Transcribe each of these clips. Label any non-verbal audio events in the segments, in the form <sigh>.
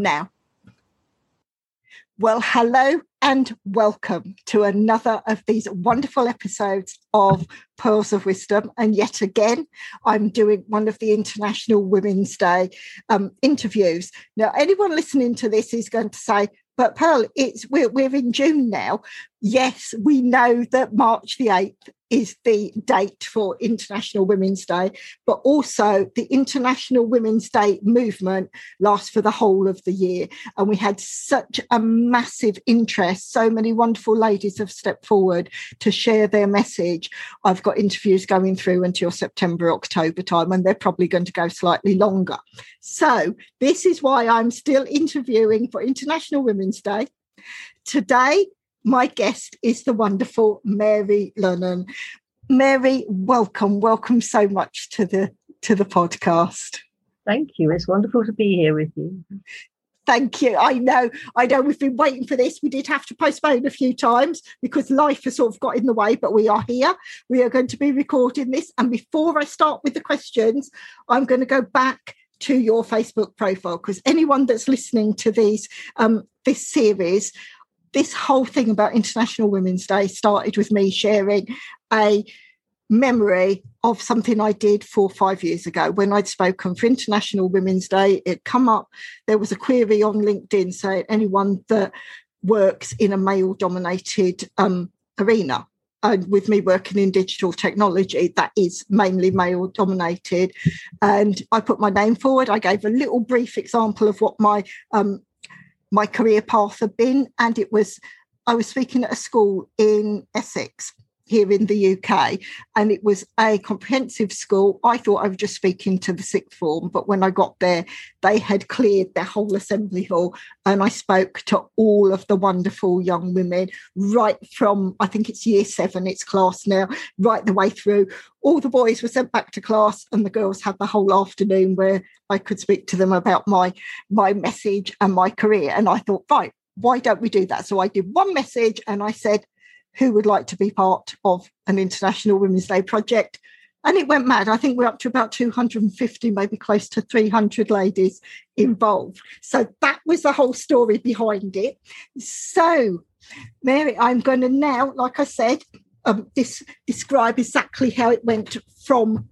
Now. Well, hello and welcome to another of these wonderful episodes of Pearls of Wisdom. And yet again, I'm doing one of the International Women's Day um, interviews. Now, anyone listening to this is going to say, but Pearl, it's we're, we're in June now. Yes, we know that March the 8th is the date for International Women's Day, but also the International Women's Day movement lasts for the whole of the year. And we had such a massive interest. So many wonderful ladies have stepped forward to share their message. I've got interviews going through until September, October time, and they're probably going to go slightly longer. So, this is why I'm still interviewing for International Women's Day. Today, my guest is the wonderful Mary Lennon. Mary, welcome, welcome so much to the to the podcast. Thank you. It's wonderful to be here with you. Thank you. I know, I know we've been waiting for this. We did have to postpone a few times because life has sort of got in the way, but we are here. We are going to be recording this. And before I start with the questions, I'm going to go back to your Facebook profile because anyone that's listening to these um, this series, this whole thing about International Women's Day started with me sharing a memory of something I did four or five years ago when I'd spoken for International Women's Day. It come up, there was a query on LinkedIn saying anyone that works in a male dominated um, arena. And with me working in digital technology, that is mainly male dominated. And I put my name forward. I gave a little brief example of what my um, my career path had been. And it was, I was speaking at a school in Essex here in the UK, and it was a comprehensive school. I thought I was just speaking to the sixth form, but when I got there, they had cleared their whole assembly hall, and I spoke to all of the wonderful young women, right from I think it's year seven, it's class now, right the way through. All the boys were sent back to class, and the girls had the whole afternoon where I could speak to them about my my message and my career. And I thought, right, why don't we do that? So I did one message, and I said who would like to be part of an International Women's Day project. And it went mad. I think we're up to about 250, maybe close to 300 ladies involved. So that was the whole story behind it. So, Mary, I'm going to now, like I said, um, describe exactly how it went from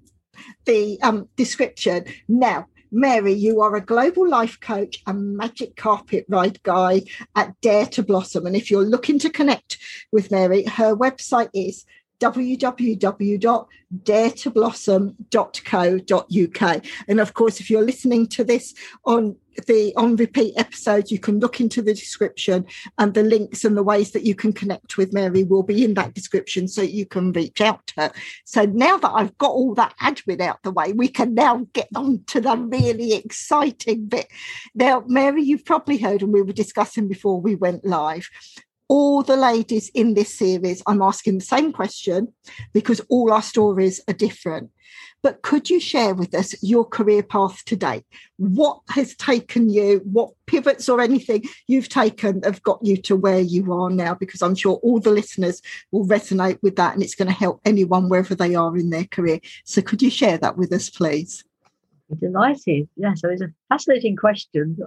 the um, description. Now, Mary, you are a global life coach and magic carpet ride guide at Dare to Blossom. And if you're looking to connect with Mary, her website is www.daretoblossom.co.uk. And of course, if you're listening to this on the on repeat episodes, you can look into the description and the links and the ways that you can connect with Mary will be in that description so you can reach out to her. So now that I've got all that admin out the way, we can now get on to the really exciting bit. Now, Mary, you've probably heard, and we were discussing before we went live, all the ladies in this series, I'm asking the same question because all our stories are different. But could you share with us your career path to date? What has taken you, what pivots or anything you've taken have got you to where you are now? Because I'm sure all the listeners will resonate with that and it's going to help anyone wherever they are in their career. So could you share that with us, please? Delighted. Yeah, so it's a fascinating question.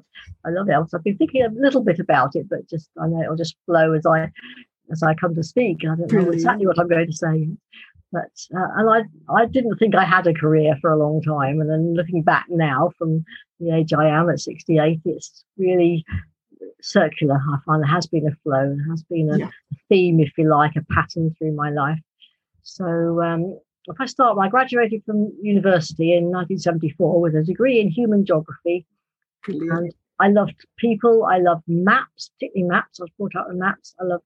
I love it. I've been thinking a little bit about it, but just I know it'll just flow as I as I come to speak. I don't Brilliant. know exactly what I'm going to say. But uh, and I I didn't think I had a career for a long time, and then looking back now from the age I am at 68, it's really circular. I find there has been a flow, there has been a, yeah. theme, if you like, a pattern through my life. So um, if I start, I graduated from university in 1974 with a degree in human geography. Brilliant. And I loved people. I loved maps, particularly maps. I was brought up with maps. I loved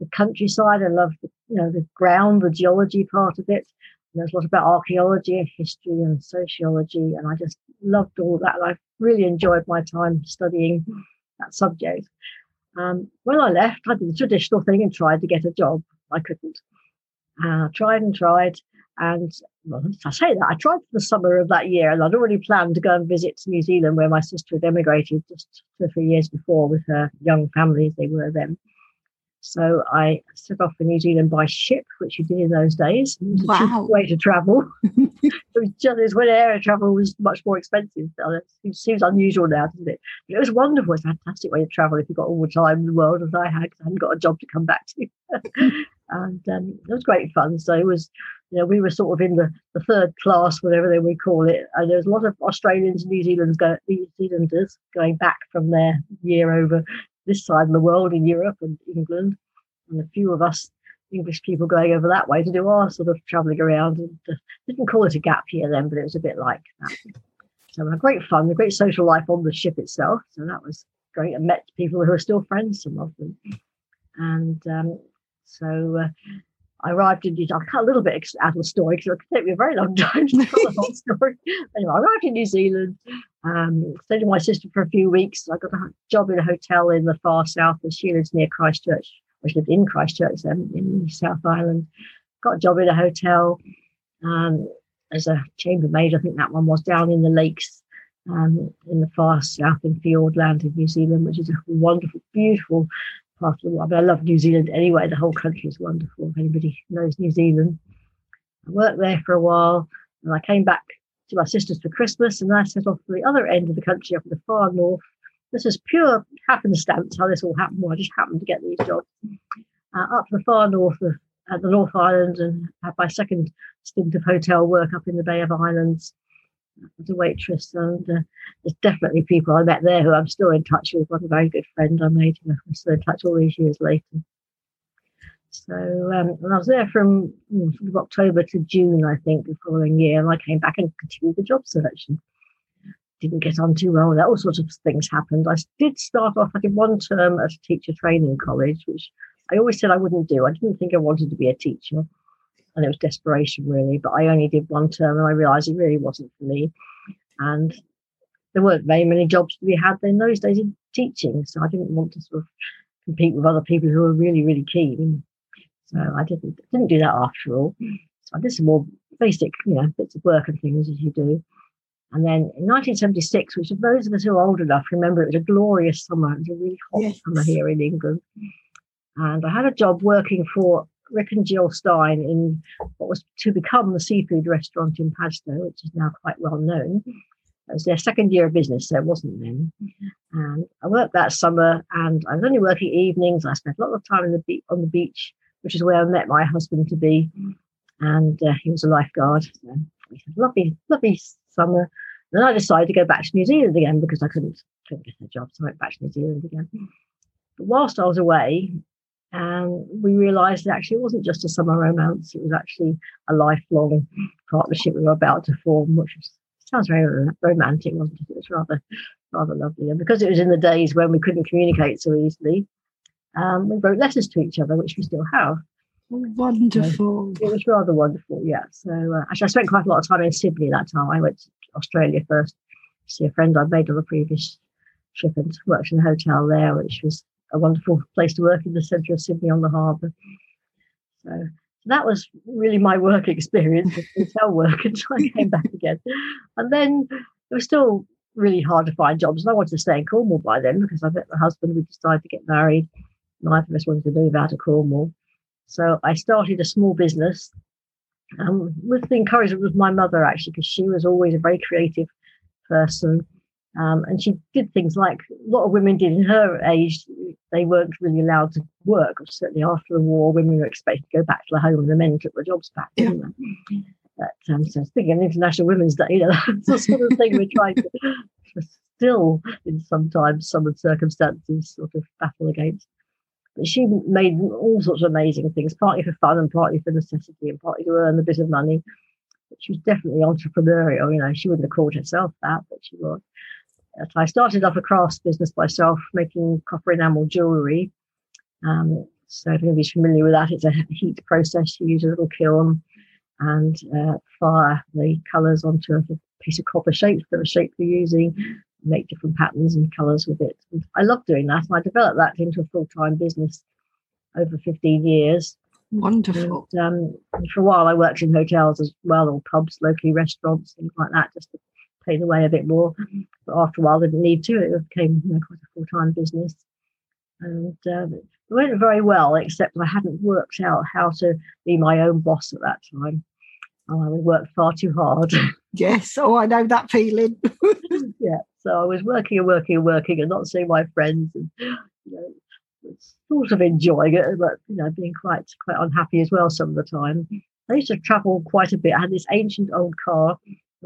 the countryside. I loved the, you know the ground, the geology part of it. there's a lot about archaeology and history and sociology, and I just loved all that. I really enjoyed my time studying that subject. Um, when I left, I did the traditional thing and tried to get a job. I couldn't. Uh, tried and tried. And well, I say that, I tried for the summer of that year, and I'd already planned to go and visit New Zealand, where my sister had emigrated just two or three years before with her young family, as they were then. So I set off for New Zealand by ship, which you did in those days. It was a Wow. cheap way to travel. <laughs> it was just it was when air travel was much more expensive. It seems unusual now, doesn't it? But it was wonderful. It's a fantastic way to travel if you've got all the time in the world, as I had. I hadn't got a job to come back to. <laughs> and um, it was great fun. So it was, you know, we were sort of in the, the third class, whatever they would call it. And there was a lot of Australians New Zealanders, go, New Zealanders going back from their year over this side of the world in Europe and England, and a few of us English people going over that way to do our sort of travelling around. And uh, didn't call it a gap year then, but it was a bit like that. So a great fun, a great social life on the ship itself. So that was great. I met people who are still friends, some of them. And um, so uh, I arrived in New Zealand. I'll cut a little bit out of the story because it could take me a very long <laughs> time to tell the whole <laughs> story. Anyway, I arrived in New Zealand, um, stayed with my sister for a few weeks. I got a job in a hotel in the far south, and she lives near Christchurch. I lived in Christchurch then in South Island. Got a job in a hotel um, as a chambermaid. I think that one was down in the lakes um, in the far south in Fiordland in New Zealand, which is a wonderful, beautiful part of the world. But I love New Zealand anyway. The whole country is wonderful. If anybody knows New Zealand, I worked there for a while, and I came back to my sister's for Christmas, and I set off for the other end of the country, up in the far north. This is pure happenstance how this all happened. Well, I just happened to get these jobs uh, up the far north of at the North Island, and had my second stint of hotel work up in the Bay of Islands as a waitress. And there's definitely people I met there who I'm still in touch with. One very good friend I made. who I'm still in touch all these years later. So um, and I was there from, mm, from October to June, I think, the following year. And I came back and continued the job and didn't get on too well. that. All sorts of things happened. I did start off, I did one term at a teacher training college, which I always said I wouldn't do. I didn't think I wanted to be a teacher. And it was desperation, really. But I only did one term and I realized it really wasn't for me. And there weren't very many jobs to be had in those days in teaching. So I didn't want to sort of compete with other people who were really, really keen. So I didn't didn't do that after all. So I did some more basic, you know, bits of work and things as you do. And then in 1976, which for those of us who are old enough remember, it was a glorious summer. It was a really hot Yes. summer here in England. And I had a job working for Rick and Jill Stein in what was to become the seafood restaurant in Padstow, which is now quite well known. It was their second year of business, so it wasn't then. And I worked that summer, and I was only working evenings. I spent a lot of time the be- on the beach, which is where I met my husband to be, and uh, he was a lifeguard. So we had lovely, lovely summer. Then I decided to go back to New Zealand again because I couldn't couldn't get a job, so I went back to New Zealand again. But whilst I was away, um, we realised that actually it wasn't just a summer romance; it was actually a lifelong partnership we were about to form, which was, sounds very romantic, wasn't it? It was rather rather lovely, and because it was in the days when we couldn't communicate so easily, um, we wrote letters to each other, which we still have. Wonderful. It was rather wonderful, yeah. So uh, actually, I spent quite a lot of time in Sydney that time. I went to Australia first to see a friend I'd made on the previous trip and worked in a hotel there, which was a wonderful place to work in the centre of Sydney on the harbour. So that was really my work experience hotel work <laughs> until I came back again. And then it was still really hard to find jobs. And I wanted to stay in Cornwall by then because I met my husband. We decided to get married. Neither of us wanted to move out of Cornwall. So I started a small business um, with the encouragement of my mother, actually, because she was always a very creative person. Um, and she did things like a lot of women did in her age. They weren't really allowed to work. Certainly after the war, women were expected to go back to the home and the men took the jobs back. didn't they? But, um, so speaking of International Women's Day, you know, <laughs> that's the sort of thing we're trying to, to still, in sometimes some of the circumstances, sort of battle against. But she made all sorts of amazing things, partly for fun and partly for necessity and partly to earn a bit of money. But she was definitely entrepreneurial. You know, she wouldn't have called herself that, but she was. I started off a crafts business myself, making copper enamel jewellery. Um, so if anybody's familiar with that, it's a heat process. You use a little kiln and uh, fire the colours onto a piece of copper shape, whatever shape you're using, make different patterns and colours with it. And I love doing that. and I developed that into a full time business over 15 years. Wonderful. And, um, for a while, I worked in hotels as well, or pubs, locally restaurants, things like that, just to pay the way a bit more. But after a while, didn't need to. It became you know, quite a full time business. And um, it went very well, except I hadn't worked out how to be my own boss at that time. And I worked far too hard. <laughs> Yes. Oh, I know that feeling. <laughs> yeah. So I was working and working and working and not seeing my friends and <gasps> you know, sort of enjoying it, but you know, being quite quite unhappy as well some of the time. I used to travel quite a bit. I had this ancient old car,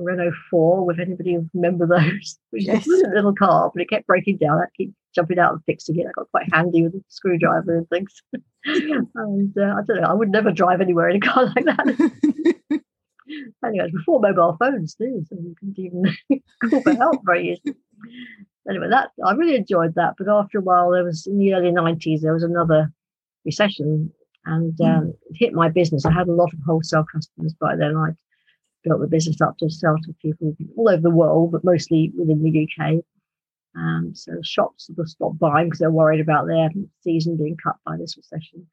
Renault 4, with anybody remember those, <laughs> which yes. was a little car, but it kept breaking down. I keep jumping out and fixing it. I got quite handy with a screwdriver and things. <laughs> and uh, I don't know, I would never drive anywhere in a car <laughs> like that. anyway, before mobile phones too, so you couldn't even call for help very easily. Anyway, that I really enjoyed that. But after a while, there was in the early nineties, there was another recession, and hmm. um, it hit my business. I had a lot of wholesale customers by then. I'd built the business up to sell to people all over the world, but mostly within the UK. Um, so shops sort of stopped buying because they're worried about their season being cut by this recession.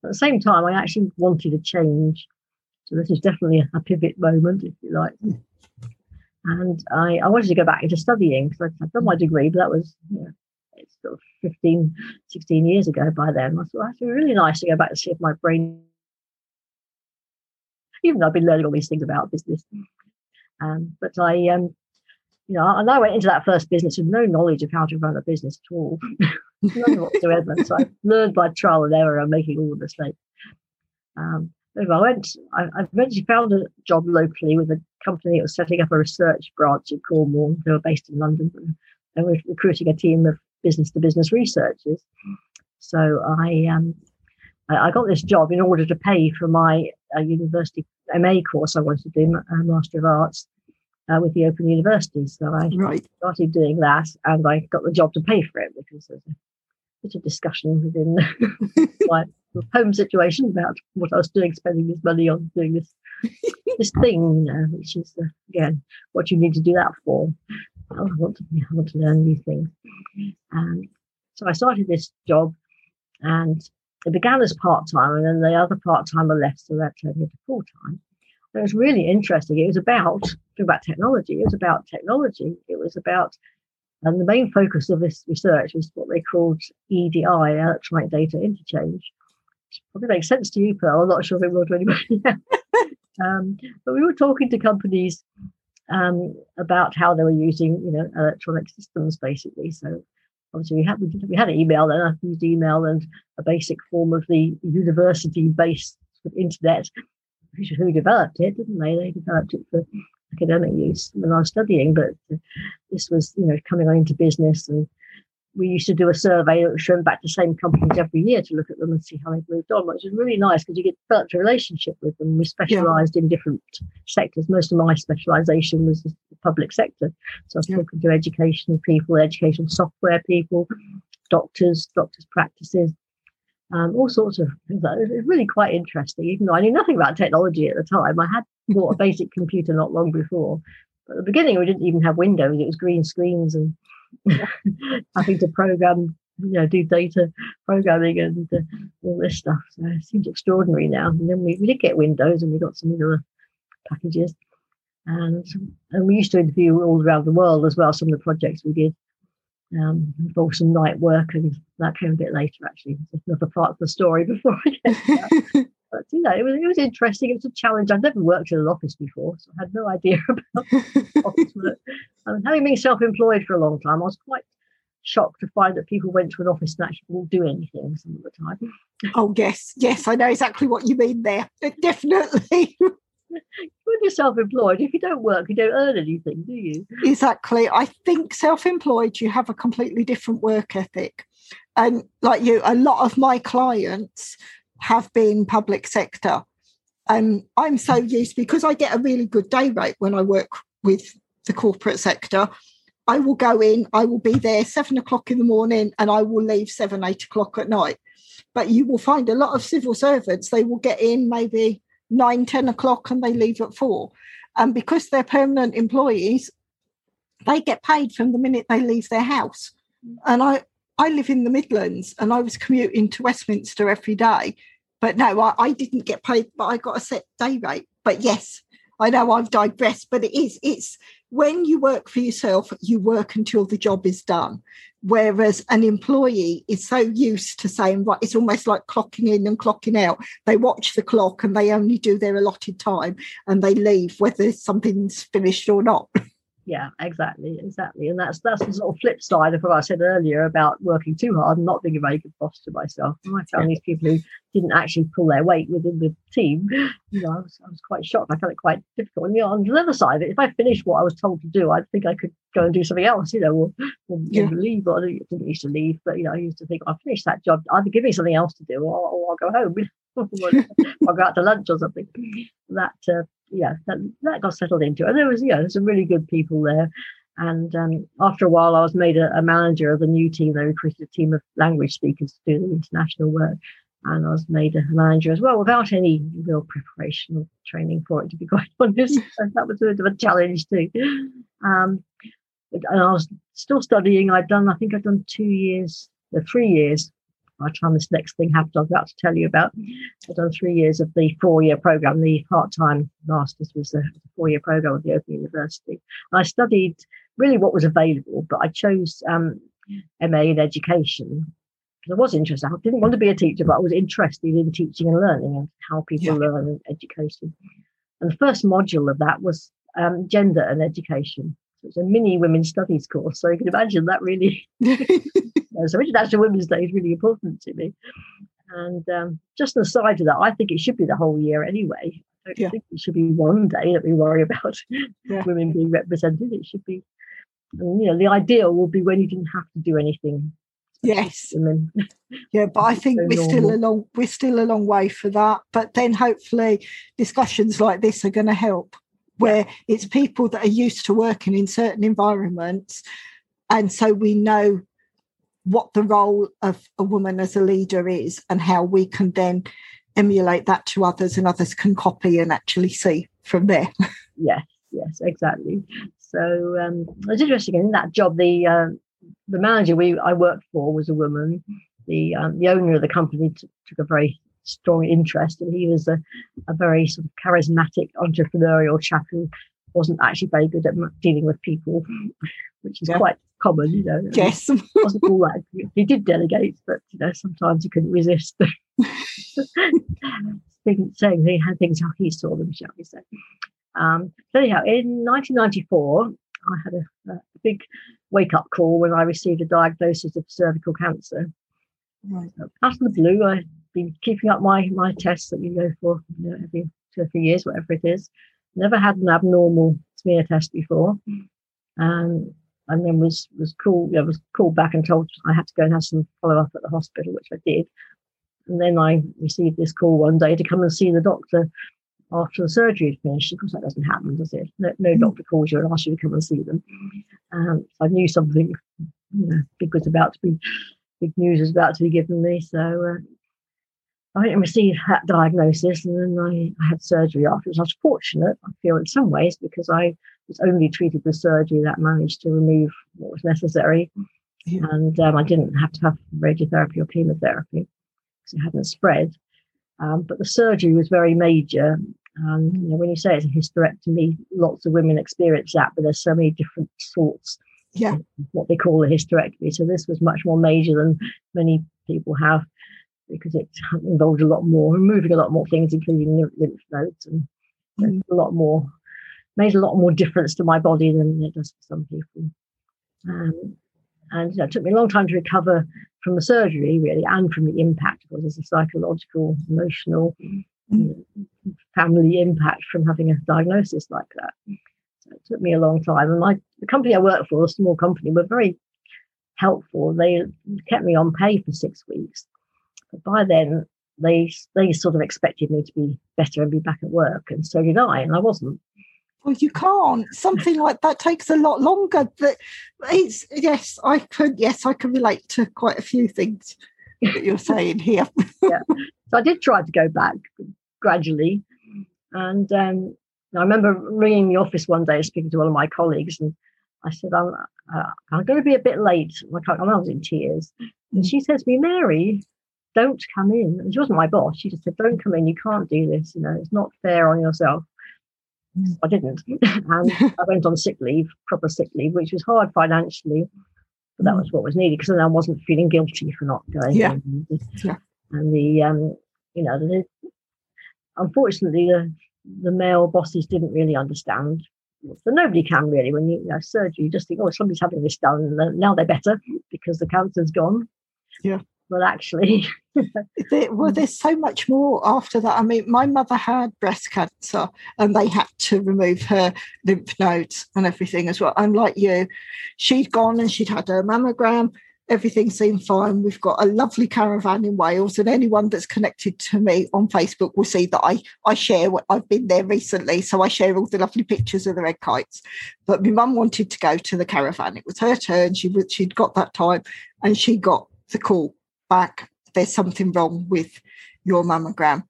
But At the same time, I actually wanted a change. So this is definitely a pivot moment, if you like. And I, I wanted to go back into studying because I'd done my degree, but that was you know, it's sort of 15, 16 years ago by then. I thought it'd be really nice to go back to see if my brain, even though I've been learning all these things about business. Um, but I, um, you know, and I went into that first business with no knowledge of how to run a business at all, <laughs> none whatsoever. So I learned by trial and error and making all the mistakes. Um, I went, I, I eventually found a job locally with a company that was setting up a research branch in Cornwall. They were based in London and we were recruiting a team of business to business researchers. So I, um, I, I got this job in order to pay for my uh, university MA course I wanted to do, a Master of Arts uh, with the Open University. So I right. started doing that and I got the job to pay for it because there's a bit of discussion within <laughs> my home situation about what I was doing, spending this money on doing this this thing, you know, which is uh, again what you need to do that for. Oh, I want to I want to learn new things, and so I started this job, and it began as part time, and then the other part timer left, so that turned into full time. It was really interesting. It was about about technology. It was about technology. It was about and the main focus of this research was what they called EDI, electronic data interchange, probably makes sense to you, Pearl. I'm not sure if it will to anybody. <laughs> um, but we were talking to companies um, about how they were using, you know, electronic systems basically. So obviously we had we had an email then. I used email and a basic form of the university-based internet, who developed it, didn't they? They developed it for academic use when I was studying, but this was, you know, coming on into business and we used to do a survey that was back to the same companies every year to look at them and see how they've moved on, which is really nice because you get developed a relationship with them. We specialised yeah. in different sectors. Most of my specialisation was the public sector. So I was yeah. talking to educational people, educational software people, doctors, doctors' practices, um, all sorts of things. It was really quite interesting, even though I knew nothing about technology at the time. I had bought a basic computer not long before. But at the beginning, we didn't even have Windows. It was green screens and <laughs> having to program, you know, do data programming and uh, all this stuff. So it seems extraordinary now. And then we, we did get Windows and we got some other packages. And, and we used to interview all around the world as well, some of the projects we did. Um, involved some night work, and that came a bit later, actually. Another part of the story before I get. <laughs> But you know, it was it was interesting. It was a challenge. I'd never worked in an office before, so I had no idea <laughs> about <laughs> office work. And having been self-employed for a long time, I was quite shocked to find that people went to an office and actually didn't do anything some of the time. Oh yes, yes, I know exactly what you mean there. <laughs> Definitely. when you're self-employed, if you don't work, you don't earn anything, do you? Exactly. I think self-employed, you have a completely different work ethic. And like you, a lot of my clients have been public sector. And I'm so mm-hmm. used because I get a really good day rate when I work with the corporate sector. I will go in, I will be there seven o'clock in the morning, and I will leave seven, eight o'clock at night. But you will find a lot of civil servants, they will get in maybe nine, 10 o'clock and they leave at four. And because they're permanent employees, they get paid from the minute they leave their house. Mm. And I, I live in the Midlands and I was commuting to Westminster every day. But no, I, I didn't get paid, but I got a set day rate. But yes, I know I've digressed, but it is, it's when you work for yourself, you work until the job is done. Whereas an employee is so used to saying, right, it's almost like clocking in and clocking out. They watch the clock and they only do their allotted time and they leave whether something's finished or not. <laughs> yeah exactly exactly. And that's that's the sort of flip side of what i said earlier about working too hard and not being a very good boss to myself. I found yeah. these people who didn't actually pull their weight within the team you know i was, I was quite shocked. I found it quite difficult. And you know, on the other side of it if i finished what i was told to do i think i could go and do something else you know or, or yeah. leave. Or i didn't used to leave but you know i used to think i'll finish that job. Either give me something else to do or, or i'll go home <laughs> I'll go out to lunch or something. That uh, yeah, that, that got settled into it. And there was, yeah, there's some really good people there. And um, after a while, I was made a, a, manager of the new team. They recruited a team of language speakers to do the international work. And I was made a manager as well without any real preparation or training for it, to be <laughs> quite honest. <laughs> and that was a bit of a challenge too. Um, and I was still studying. I'd done, I think I'd done two years, uh, three years by the time this next thing happened, I'm about to tell you about. I've done three years of the four-year program. The part-time masters was the four-year program at the Open University. I studied really what was available, but I chose um, MA in education because I was interested. I didn't want to be a teacher, but I was interested in teaching and learning and how people yeah. learn in education. And the first module of that was um, gender and education. So it's a mini women's studies course. So you can imagine that really <laughs> <laughs> so International Women's Day is really important to me. And um, just an aside to that, I think it should be the whole year anyway. I don't yeah. think it should be one day that we worry about yeah. <laughs> women being represented. It should be, I mean, you know, the ideal will be when you didn't have to do anything. Yes. <laughs> yeah, but I think so we're normal. still a long we're still a long way for that. But then hopefully discussions like this are going to help where it's people that are used to working in certain environments and so we know what the role of a woman as a leader is and how we can then emulate that to others and others can copy and actually see from there. <laughs> yes, yes, exactly. So um, it's interesting in that job. The uh, the manager we I worked for was a woman. The um, the owner of the company t- took a very strong interest, and he was a, a very sort of charismatic entrepreneurial chap who wasn't actually very good at dealing with people, which is yeah. quite common, you know. Yes. wasn't all that. He did delegate, but you know, sometimes he couldn't resist <laughs> saying he had things how he saw them, shall we say. Um, so anyhow, in 1994, I had a, a big wake-up call when I received a diagnosis of cervical cancer. Right. out of the blue, I've been keeping up my my tests that you go for you know, every two or three years, whatever it is. Never had an abnormal smear test before. Um, and then was was called I was called back and told I had to go and have some follow up at the hospital, which I did. And then I received this call one day to come and see the doctor after the surgery had finished. Of course, that doesn't happen, does it? No, no mm. doctor calls you and asks you to come and see them. Um, so I knew something you know, big was about to be, big news was about to be given me. So uh, I went and received that diagnosis, and then I, I had surgery afterwards. I was fortunate, I feel, in some ways, because I was only treated with surgery that managed to remove what was necessary. Yeah. And um, I didn't have to have radiotherapy or chemotherapy because it hadn't spread. Um, but the surgery was very major. Um, you know, when you say it's a hysterectomy, lots of women experience that, but there's so many different sorts. Yeah. What they call a hysterectomy. So this was much more major than many people have because it <laughs> involved a lot more, removing a lot more things, including lymph nodes, and mm. a lot more, made a lot more difference to my body than it does for some people. Um, and you know, it took me a long time to recover from the surgery, really, and from the impact, because there's a psychological, emotional, mm. you know, family impact from having a diagnosis like that. So it took me a long time. And my the company I worked for, a small company, were very helpful. They kept me on pay for six weeks but by then, they they sort of expected me to be better and be back at work, and so did I, and I wasn't. Well, you can't. Something like that takes a lot longer. But it's yes, I could. Yes, I can relate to quite a few things that you're saying here. <laughs> yeah. So I did try to go back gradually, And um, I remember ringing the office one day, speaking to one of my colleagues, and I said, I'm, uh, I'm going to be a bit late. Like I, I was in tears. And she says to me, Mary, don't come in. And she wasn't my boss. She just said, don't come in. You can't do this. You know, it's not fair on yourself. Mm. I didn't. <laughs> and I went on sick leave, proper sick leave, which was hard financially, but that mm. was what was needed because then I wasn't feeling guilty for not going. Yeah. yeah. And the, um, you know, the, unfortunately, the, the male bosses didn't really understand. So nobody can really when you, you know surgery. You just think, oh, somebody's having this done, and now they're better because the cancer's gone. Yeah. Well, actually, there, well, mm. there's so much more after that. I mean, my mother had breast cancer, and they had to remove her lymph nodes and everything as well. Unlike you, she'd gone and she'd had her mammogram everything seemed fine. We've got a lovely caravan in Wales, and anyone that's connected to me on Facebook will see that I I share what I've been there recently. So I share all the lovely pictures of the red kites. But my mum wanted to go to the caravan. It was her turn. She she'd got that time, and she got the call back. There's something wrong with your mammogram.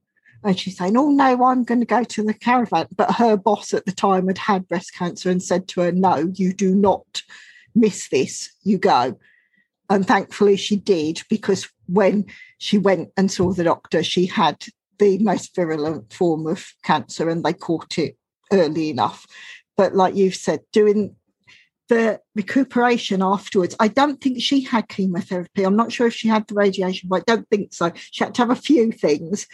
And she's saying, Oh, no, I'm going to go to the caravan. But her boss at the time had had breast cancer and said to her, No, you do not miss this. You go. And thankfully, she did because when she went and saw the doctor, she had the most virulent form of cancer and they caught it early enough. But like you've said, doing the recuperation afterwards, I don't think she had chemotherapy. I'm not sure if she had the radiation, but I don't think so. She had to have a few things.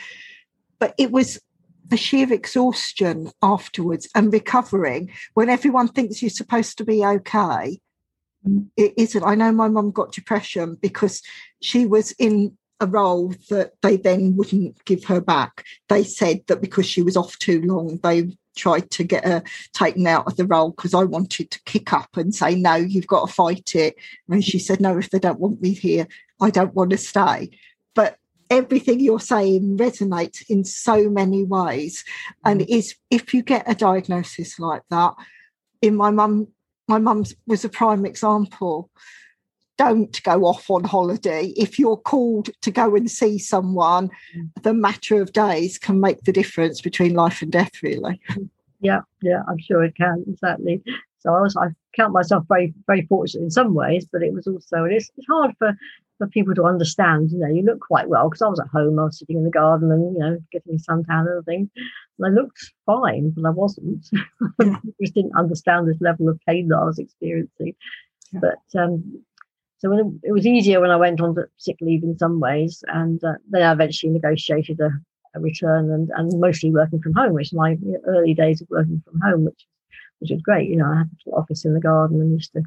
But it was the sheer exhaustion afterwards and recovering when everyone thinks you're supposed to be okay it isn't. I know my mum got depression because she was in a role that they then wouldn't give her back. They said that because she was off too long, they tried to get her taken out of the role because I wanted to kick up and say, No, you've got to fight it. And she said, No, if they don't want me here, I don't want to stay. But everything you're saying resonates in so many ways. And mm. is if you get a diagnosis like that, in my mum my mum was a prime example. Don't go off on holiday. If you're called to go and see someone, mm. the matter of days can make the difference between life and death, really. Yeah, yeah, I'm sure it can, exactly. So I was I count myself very, very fortunate in some ways, but it was also it's, it's hard for for people to understand. You know, you look quite well because I was at home, I was sitting in the garden and you know getting suntan and things. And I looked fine, but I wasn't. <laughs> I just didn't understand this level of pain that I was experiencing. Yeah. But um, so it, it, was easier when I went on sick leave in some ways, and uh, then I eventually negotiated a, a return and and mostly working from home, which my early days of working from home, which which was great. You know, I had an office in the garden and used to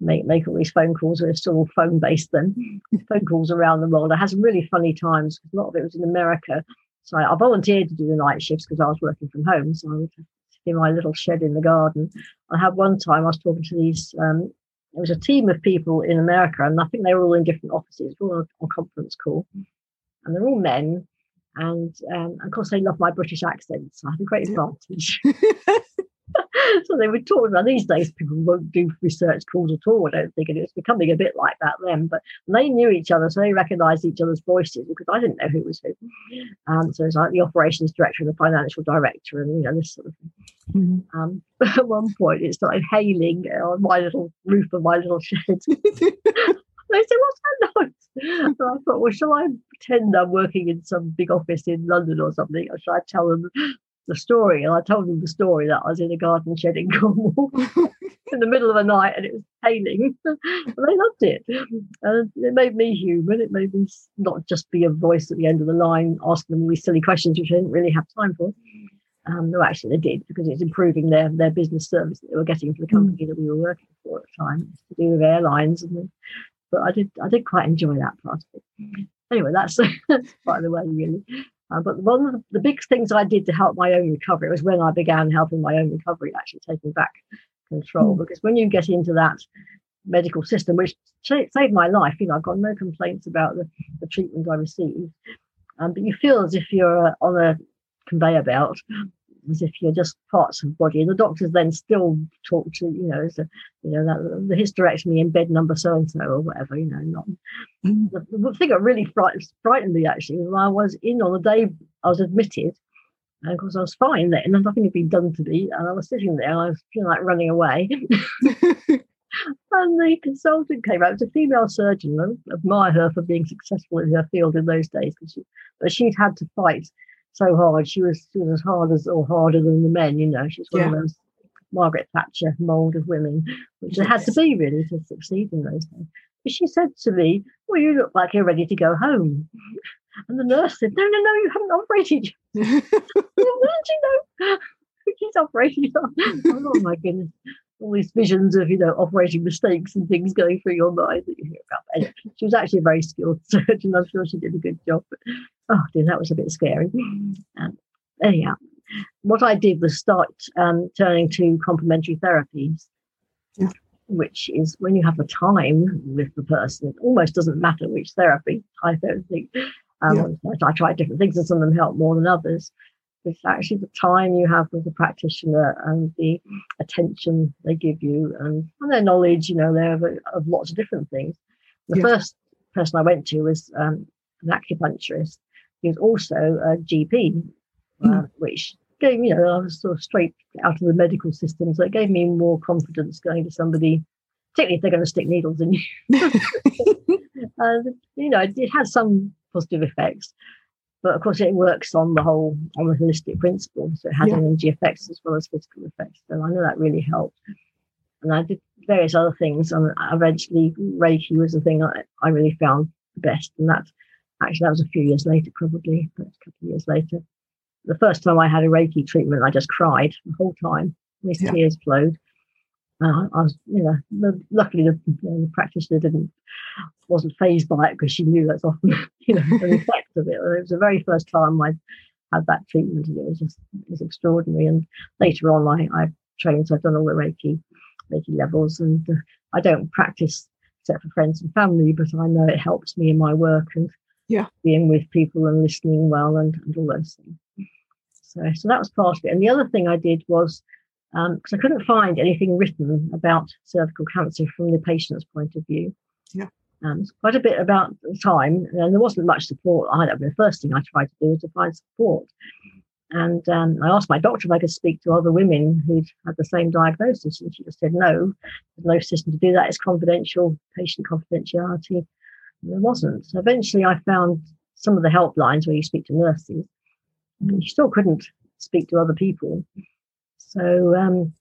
make make all these phone calls. We are still all phone based then. <laughs> phone calls around the world. I had some really funny times because a lot of it was in America. So I, I volunteered to do the night shifts because I was working from home. So I would in my little shed in the garden. I had one time I was talking to these. Um, it was a team of people in America, and I think they were all in different offices, all on a conference call, and they're all men. And um, of course, they love my British accent, so I had a great advantage. <laughs> so they were talking about these days people won't do research calls at all. I don't think and it was becoming a bit like that then. But they knew each other, so they recognized each other's voices because I didn't know who was who. Um, so it's like the operations director and the financial director and you know this sort of thing. Mm-hmm. Um, <laughs> at one point it started hailing on my little roof of my little shed. <laughs> they said, What's that noise? And I thought, well, shall I pretend I'm working in some big office in London or something? Or shall I tell them the story. And I told them the story that I was in a garden shed in Cornwall in the middle of the night and it was hailing. <laughs> and they loved it. And it made me human. It made me not just be a voice at the end of the line asking them all these silly questions, which I didn't really have time for. Um, no, actually, they did because it's improving their their business service that they were getting for the company mm. that we were working for at the time to do with airlines. And but I did I did quite enjoy that part of it. Anyway, that's <laughs> by the way, really. Uh, but one of the big things I did to help my own recovery was when I began helping my own recovery, actually taking back control. Mm. Because when you get into that medical system, which saved my life, you know, I've got no complaints about the, the treatment I received. Um, but you feel as if you're uh, on a conveyor belt as if you're just parts of the body. And the doctors then still talk to, you know, the, you know, that, the hysterectomy in bed number so and so or whatever, you know, not mm. the, the thing that really frightened, frightened me actually when I was in on the day I was admitted. And of course, I was fine then, and nothing had been done to me. And I was sitting there, and I was feeling like running away. <laughs> and the consultant came out. It was a female surgeon. I admire her for being successful in her field in those days. She, but she'd had to fight so hard. She was, she was as hard as or harder than the men. You know, she's one yeah. of those Margaret Thatcher mold of women, which yes. had to be really to succeed in those things. But she said to me, "Well, you look like you're ready to go home." And the nurse said, No, no, no, you haven't operated. <laughs> <laughs> You know? <laughs> He's operating. oh my goodness. All these visions of, you know, operating mistakes and things going through your mind that you hear about. Anyway, she was actually a very skilled surgeon. I'm sure she did a good job. But oh dear, that was a bit scary. Um, anyhow, what I did was start um, turning to complementary therapies. Yeah which is when you have the time with the person, it almost doesn't matter which therapy, I don't think. Um, yeah. I, tried different things, and some of them help more than others. It's actually the time you have with the practitioner and the attention they give you and, and their knowledge, you know, they're of, of lots of different things. The yeah. first person I went to was um, an acupuncturist. He was also a GP, uh, mm. which gave me, you know, I was sort of straight out of the medical system. So it gave me more confidence going to somebody, particularly if they're going to stick needles in you. and, <laughs> you know, it, it has some positive effects. But of course, it works on the whole, on the holistic principle. So it has yeah. energy effects as well as physical effects. So I know that really helped. And I did various other things. And eventually, Reiki was the thing I, I really found the best. And that actually, that was a few years later, probably, but a couple of years later. The first time I had a Reiki treatment, I just cried the whole time. These yeah. tears flowed. Uh, I was, you know, luckily the, you know, the, practitioner didn't wasn't fazed by it because she knew that's often, <laughs> you know, an effect of it. It was the very first time I had that treatment, and it was just it was extraordinary. And later on, I I trained, so I've done all the Reiki Reiki levels, and uh, I don't practice except for friends and family, but I know it helps me in my work and yeah, being with people and listening well and, and all those things. So, so that was part of it. And the other thing I did was because um, I couldn't find anything written about cervical cancer from the patient's point of view. Yeah. Um, quite a bit about the time, and there wasn't much support either. The first thing I tried to do was to find support. And um, I asked my doctor if I could speak to other women who'd had the same diagnosis, and she just said no, there's no system to do that. It's confidential, patient confidentiality. There wasn't. So eventually, I found some of the helplines where you speak to nurses, and you still couldn't speak to other people. So um,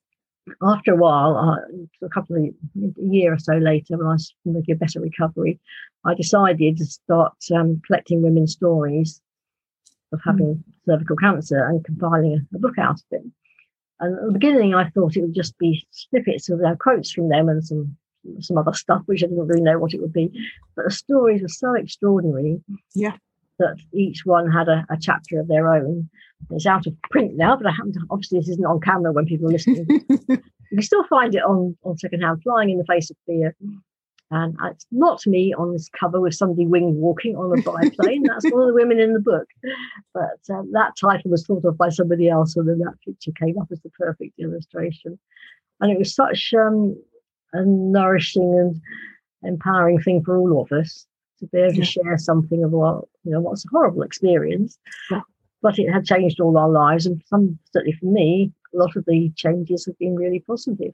after a while, uh, a couple of a year or so later, when I was making a better recovery, I decided to start um, collecting women's stories of hmm. having mm. cervical cancer and compiling a, a, book out of it. And at the beginning, I thought it would just be snippets of uh, quotes from them and some some other stuff, which I didn't really know what it would be. But the stories were so extraordinary. Yeah that each one had a, a, chapter of their own. It's out of print now, but I happen to, obviously this isn't on camera when people are listening. <laughs> you can still find it on, on secondhand, Flying in the Face of Fear. And it's not me on this cover with somebody wing walking on a biplane. <laughs> That's one of the women in the book. But uh, that title was thought of by somebody else, and then that picture came up as the perfect illustration. And it was such um, a nourishing and empowering thing for all of us to be able to share something of what you know what's a horrible experience. Yeah. but it had changed all our lives and some certainly for me a lot of the changes have been really positive.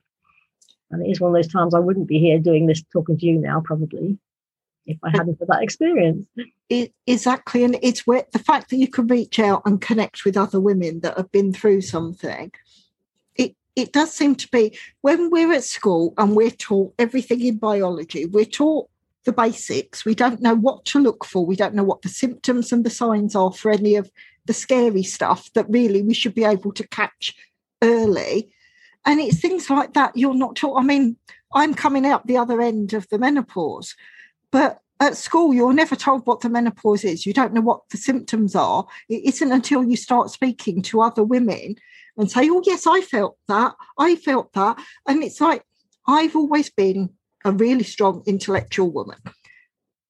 And it is one of those times i wouldn't be here doing this talking to you now probably if i hadn't had that experience. It, exactly and it's where the fact that you can reach out and connect with other women that have been through something it does seem to be when we're at school and we're taught everything in biology we're taught the basics. We don't know what to look for. We don't know what the symptoms and the signs are for any of the scary stuff that really we should be able to catch early. And it's things like that you're not taught. I mean, I'm coming out the other end of the menopause, but at school, you're never told what the menopause is. You don't know what the symptoms are. It isn't until you start speaking to other women and say, Oh, yes, I felt that. I felt that. And it's like, I've always been a really strong intellectual woman.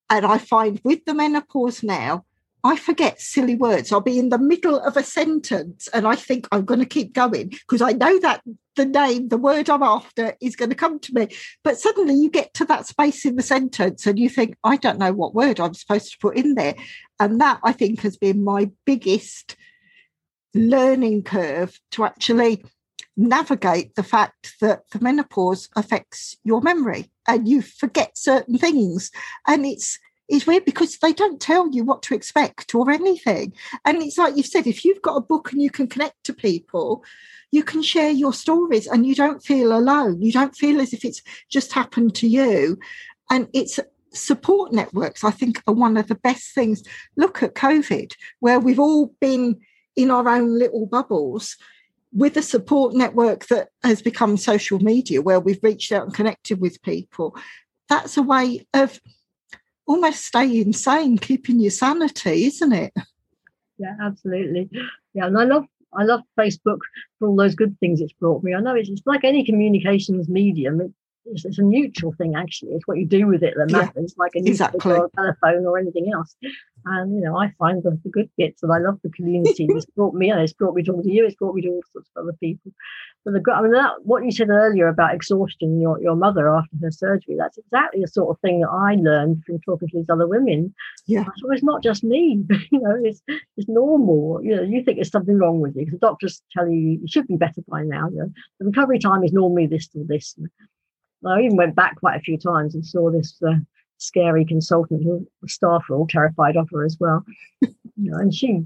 And I find with the menopause now, I forget silly words. I'll be in the middle of a sentence and I think I'm going to keep going because I know that the name, the word I'm after is going to come to me. But suddenly you get to that space in the sentence and you think, I don't know what word I'm supposed to put in there. And that I think has been my biggest learning curve to actually navigate the fact that the menopause affects your memory and you forget certain things. And it's it's weird because they don't tell you what to expect or anything. And it's like you've said, if you've got a book and you can connect to people, you can share your stories and you don't feel alone. You don't feel as if it's just happened to you. And it's support networks, I think, are one of the best things. Look at COVID, where we've all been in our own little bubbles with a support network that has become social media, where we've reached out and connected with people. That's a way of almost staying sane, keeping your sanity, isn't it? Yeah, absolutely. Yeah, and I love I love Facebook for all those good things it's brought me. I know it's, it's like any communications medium. It, it's, it's, a neutral thing, actually. It's what you do with it that matters, yeah, like a newspaper exactly. or a telephone or anything else. And you know, I find the, the good bits, and I love the community. <laughs> it's brought me, and it's brought me talking to you. It's brought me to all sorts of other people. But the, I mean, that, what you said earlier about exhaustion, your your mother after her surgery, that's exactly the sort of thing that I learned from talking to these other women. Yeah, so it's not just me. <laughs> you know, it's it's normal. You know, you think there's something wrong with you because the doctors tell you you should be better by now. You know, the recovery time is normally this or this. I even went back quite a few times and saw this. Uh, scary consultant who the staff were all terrified of her as well. <laughs> you know, and she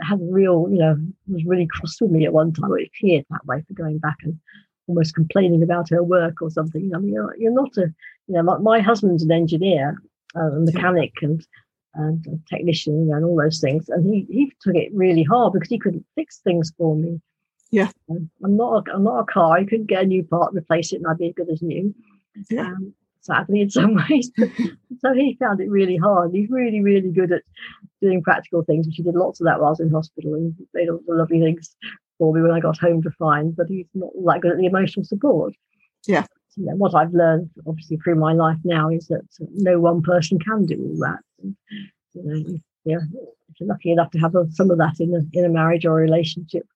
had a real, you know, was really cross with me at one time. It appeared that way for going back and almost complaining about her work or something. I mean, you're, you're not a, you know, my, my husband's an engineer, uh, a mechanic, and and technician, you know, and all those things. And he he took it really hard because he couldn't fix things for me. Yeah, I'm not a, I'm not a car. I couldn't get a new part, replace it, and I'd be as good as new. Yeah. Um, sadly in some <laughs> ways. so he found it really hard. He's really, really good at doing practical things, which he did lots of that while I was in hospital and made all the lovely things for me when I got home to find, but he's not that good at the emotional support. Yeah. You know, what I've learned, obviously, through my life now is that no one person can do all that. And, you know, yeah, if you're lucky enough to have some of that in a, in a marriage or a relationship,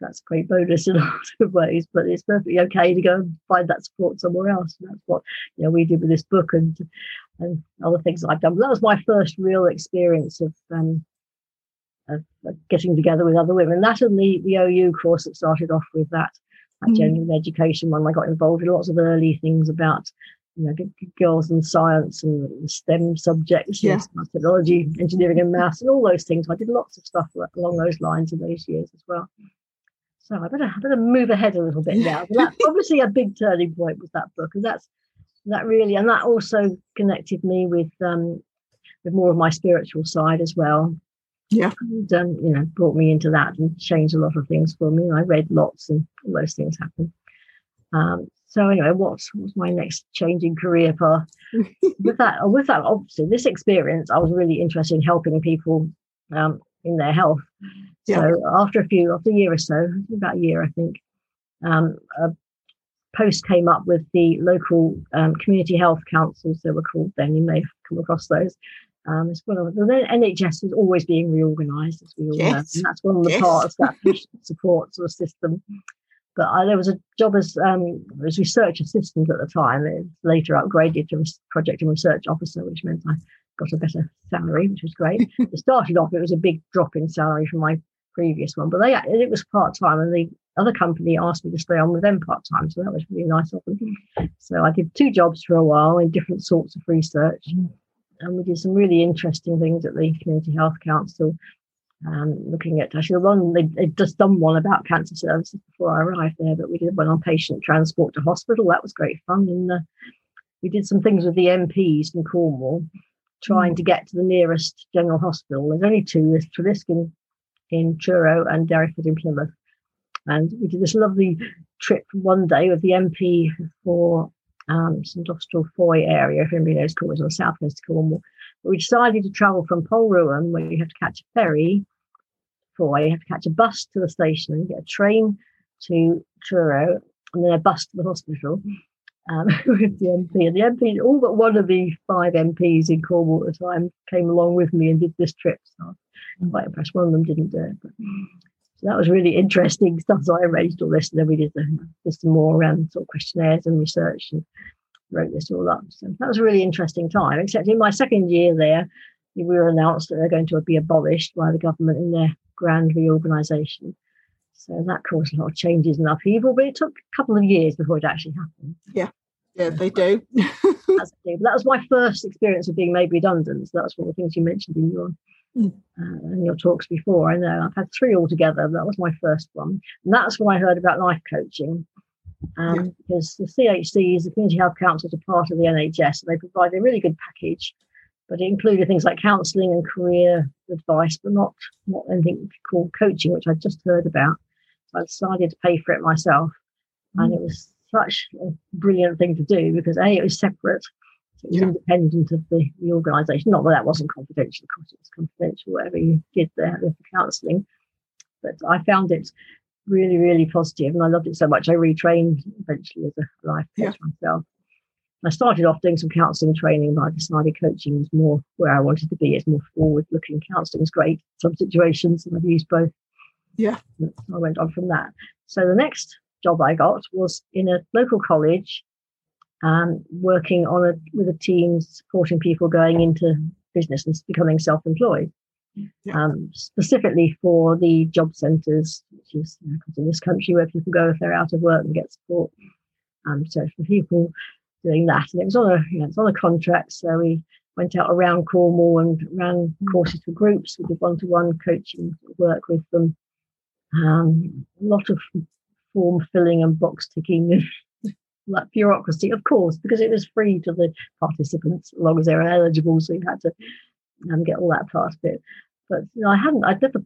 that's a great bonus in <laughs> a lot of ways, but it's perfectly okay to go and find that support somewhere else. And that's what you know we did with this book and and other things I've done. But that was my first real experience of um, of, of getting together with other women. That and the the OU course that started off with that that mm. genuine education one. I got involved in lots of early things about you know, girls and science and STEM subjects, yeah. technology, engineering, and maths, and all those things. I did lots of stuff along those lines in those years as well. So I better, I better move ahead a little bit now. that's <laughs> obviously a big turning point was that book, and that's that really, and that also connected me with um, with more of my spiritual side as well. Yeah, and um, you know, brought me into that and changed a lot of things for me. I read lots, and all those things happened. Um, so anyway, what's what's my next changing career path? <laughs> with that, with that, obviously, this experience, I was really interested in helping people um, in their health. Yeah. So after a few, after a year or so, about a year, I think, um, a post came up with the local um, community health councils. They were called then. You may have come across those. Um, one of the NHS is always being reorganised, as we all yes. know, and that's one of the yes. parts that patient <laughs> support sort of system. But I, there was a job as um, as research assistant at the time. It later upgraded to project and research officer, which meant I got a better salary, which was great. <laughs> it started off, it was a big drop in salary from my previous one, but they it was part time, and the other company asked me to stay on with them part time, so that was really nice of them. So I did two jobs for a while in different sorts of research, and we did some really interesting things at the Community Health Council. Um, looking at actually one they, they'd just done one about cancer services before I arrived there, but we did one on patient transport to hospital. That was great fun, and uh, we did some things with the MPs in Cornwall trying mm. to get to the nearest general hospital. There's only two. There's Treliske in Truro and Derriford in Plymouth. And we did this lovely trip one day with the MP for um, St Austell Fowey area, if anybody knows Cornwall, on the south coast of Cornwall. But we decided to travel from Polruan, where you have to catch a ferry, Fowey, you have to catch a bus to the station and get a train to Truro, and then a bus to the hospital um, <laughs> with the MP. And the MP, all but one of the five MPs in Cornwall at the time came along with me and did this trip. So I'm quite impressed. One of them didn't do it. But, so that was really interesting stuff. So I arranged all this and then we did, the, did some more around sort of questionnaires and research and wrote this all up. So that was a really interesting time, except in my second year there, we were announced that they're going to be abolished by the government in their grand reorganisation. So that caused a lot of changes and upheaval, but it took a couple of years before it actually happened. Yeah, yeah, they do. <laughs> That's that was my first experience of being made redundant. So that's one of the things you mentioned in your mm. uh, your talks before. I know I've had three altogether. That was my first one, and that's when I heard about life coaching. Um, yeah. Because the CHCs, the Community Health Councils, are part of the NHS, and they provide a really good package. But it included things like counselling and career advice, but not not anything called coaching, which I just heard about. So I decided to pay for it myself, mm. and it was such a brilliant thing to do because a it was separate, so it was yeah. independent of the, the organisation. Not that that wasn't confidential, of course it was confidential whatever you did there with the counselling, but I found it really really positive and I loved it so much. I retrained eventually as a life coach yeah. myself. I started off doing some counselling training, but I decided coaching was more where I wanted to be. It's more forward looking. Counselling is great some situations, and I've used both. Yeah. I went on from that. So the next job I got was in a local college, um, working on a with a team supporting people going into business and becoming self-employed. Yeah. Um, specifically for the job centres, which is you know, in this country where people go if they're out of work and get support. Um, so for people doing that, and it was on a you know, it's on a contract, so we went out around Cornwall and ran courses for groups. We did one-to-one coaching work with them. Um, a lot of form filling and box ticking like bureaucracy, of course, because it was free to the participants as long as they were eligible. So you had to um, get all that part of it. But you know, I hadn't. I'd never.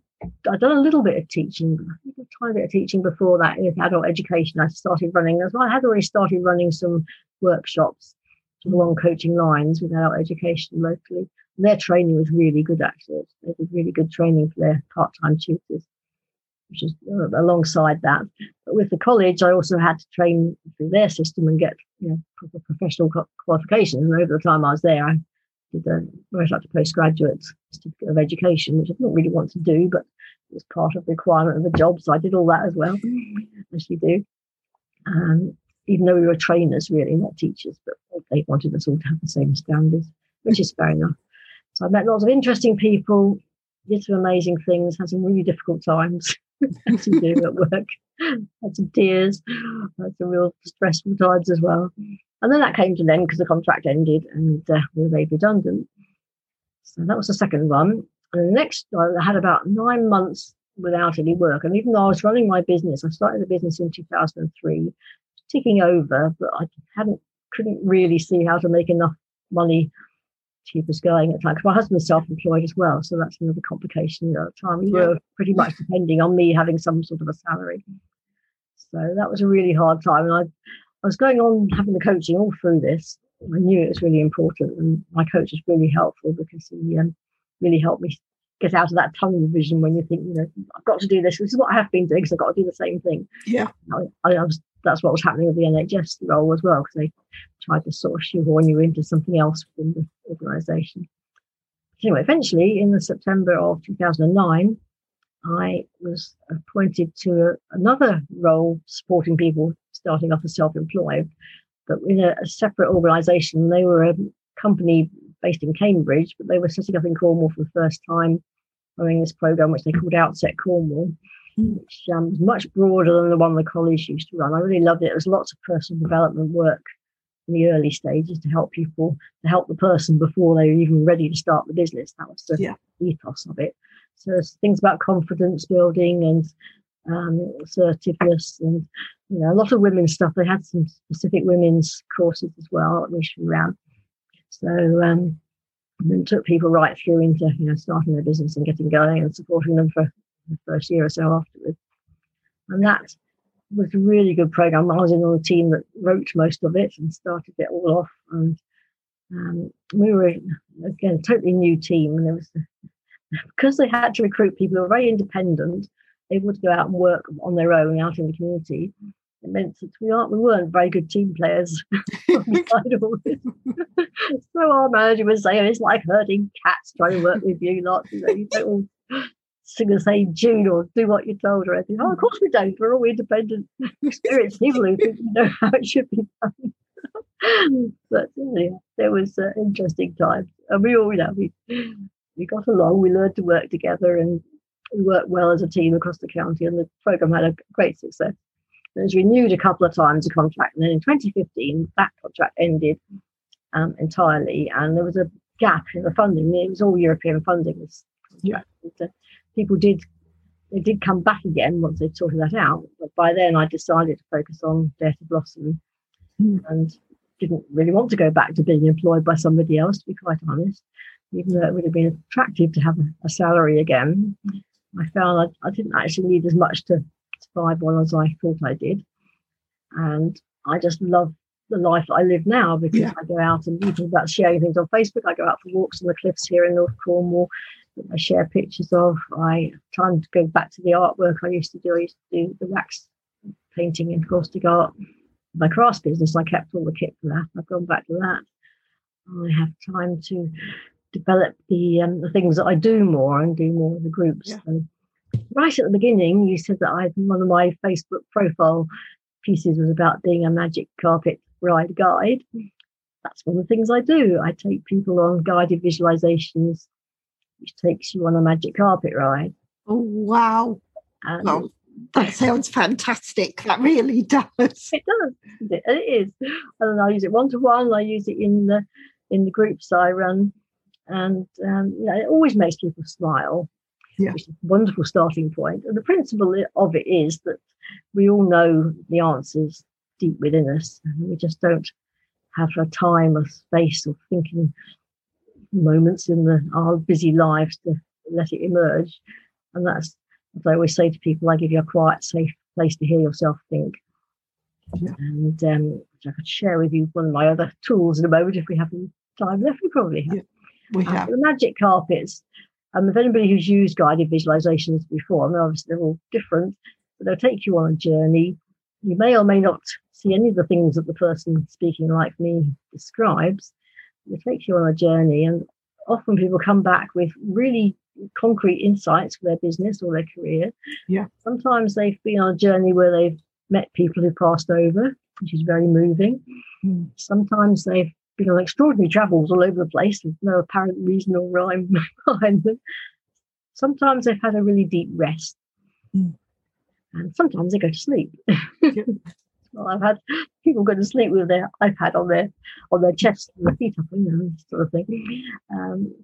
I'd done a little bit of teaching, a tiny bit of teaching before that in adult education. I started running as well. I had already started running some workshops along coaching lines with adult education locally. And their training was really good, actually. They did really good training for their part-time tutors which is uh, alongside that. But with the college, I also had to train through their system and get you know, proper professional qualifications. And over the time I was there, I did a went up to postgraduate certificate of education, which I didn't really want to do, but it was part of the requirement of the job. So I did all that as well, as you do. Um, even though we were trainers, really, not teachers, but they wanted us all to have the same standards, which is fair enough. So I met lots of interesting people, did some amazing things, had some really difficult times. To do at work. Had some tears, had some real stressful times as well. And then that came to an end because the contract ended and uh, we were made redundant. So that was the second one. And the next, I had about nine months without any work. And even though I was running my business, I started the business in 2003, ticking over, but I hadn't, couldn't really see how to make enough money keep us going at the time. Because my husband's self-employed as well, so that's another complication. at the time, we yeah. were pretty much depending on me having some sort of a salary. So that was a really hard time, and I, I was going on having the coaching all through this. I knew it was really important, and my coach was really helpful because he um, really helped me get out of that tunnel vision when you think, you know, I've got to do this. This is what I have been doing because I've got to do the same thing. Yeah. I, I was that's what was happening with the NHS role as well, because they tried to sort of shoehorn you into something else within the organisation. Anyway, eventually in the September of 2009, I was appointed to another role supporting people starting off as self-employed, but in a, a separate organisation. They were a company based in Cambridge, but they were setting up in Cornwall for the first time, running this program which they called Outset Cornwall which um, was much broader than the one the college used to run. I really loved it. There was lots of personal development work in the early stages to help people, to help the person before they were even ready to start the business. That was the yeah. ethos of it. So things about confidence building and um, assertiveness and you know a lot of women's stuff. They had some specific women's courses as well initially around. So um, and then took people right through into you know starting their business and getting going and supporting them for the first year or so afterwards. And that was a really good program. I was in on the team that wrote most of it and started it all off. And um, we were again a totally new team, and it was because they had to recruit people who were very independent, able to go out and work on their own out in the community. It meant that we aren't we weren't very good team players. <laughs> so our manager was saying it's like herding cats trying to work with you lot. You know, you don't all sing the same tune or do what you're told or anything. Oh, of course we don't. We're all independent, <laughs> experienced people who think we know <laughs> how it should be done. <laughs> but yeah, there was uh, interesting times, and we all, you know, we we got along. We learned to work together, and we worked well as a team across the county, and the program had a great success. It was renewed a couple of times, the contract, and then in 2015, that contract ended um, entirely, and there was a gap in the funding. It was all European funding. This contract. Yeah. People did they did come back again once they'd sorted that out. But by then, I decided to focus on Dare to Blossom mm. and didn't really want to go back to being employed by somebody else, to be quite honest, even though it would have been attractive to have a, a salary again. I found I, I, didn't actually need as much to survive on as I thought I did. And I just love the life I live now because yeah. I go out and even about sharing things on Facebook. I go out for walks on the cliffs here in North Cornwall I share pictures of. I trying to go back to the artwork I used to do. I used to do the wax painting encaustic art. My crafts business, I kept all the kit for that. I've gone back to that. I have time to develop the um, the things that I do more and do more of the groups. Yeah. And right at the beginning, you said that I one of my Facebook profile pieces was about being a magic carpet ride guide. That's one of the things I do. I take people on guided visualizations which takes you on a magic carpet ride. Oh, wow. And well, that sounds fantastic. That really does. It does. It, it is. And I use it one to one. I use it in the in the groups I run, and um, you know, it always makes people smile. Yeah. Which is a wonderful starting point. And the principle of it is that we all know the answers deep within us, and we just don't have a time or space or thinking moments in the, our busy lives to let it emerge. And that's, as I always say to people, I give you a quiet, safe place to hear yourself think. Yeah. And um, I could share with you one of my other tools in a moment if we have time left. We probably have. Yeah, we uh, have. the magic carpets. Um, if anybody who's used guided visualizations before, I mean, obviously they're all different, but they'll take you on a journey. You may or may not see any of the things that the person speaking like me describes, it takes you on a journey and often people come back with really concrete insights for their business or their career yeah sometimes they've been on a journey where they've met people who passed over which is very moving mm. sometimes they've been on extraordinary travels all over the place with no apparent reason or rhyme <laughs> behind them sometimes they've had a really deep rest mm. and sometimes they go to sleep yeah. <laughs> Well, I've had people go to sleep with their iPad on their on their chest and their feet up, you know, sort of thing. Um,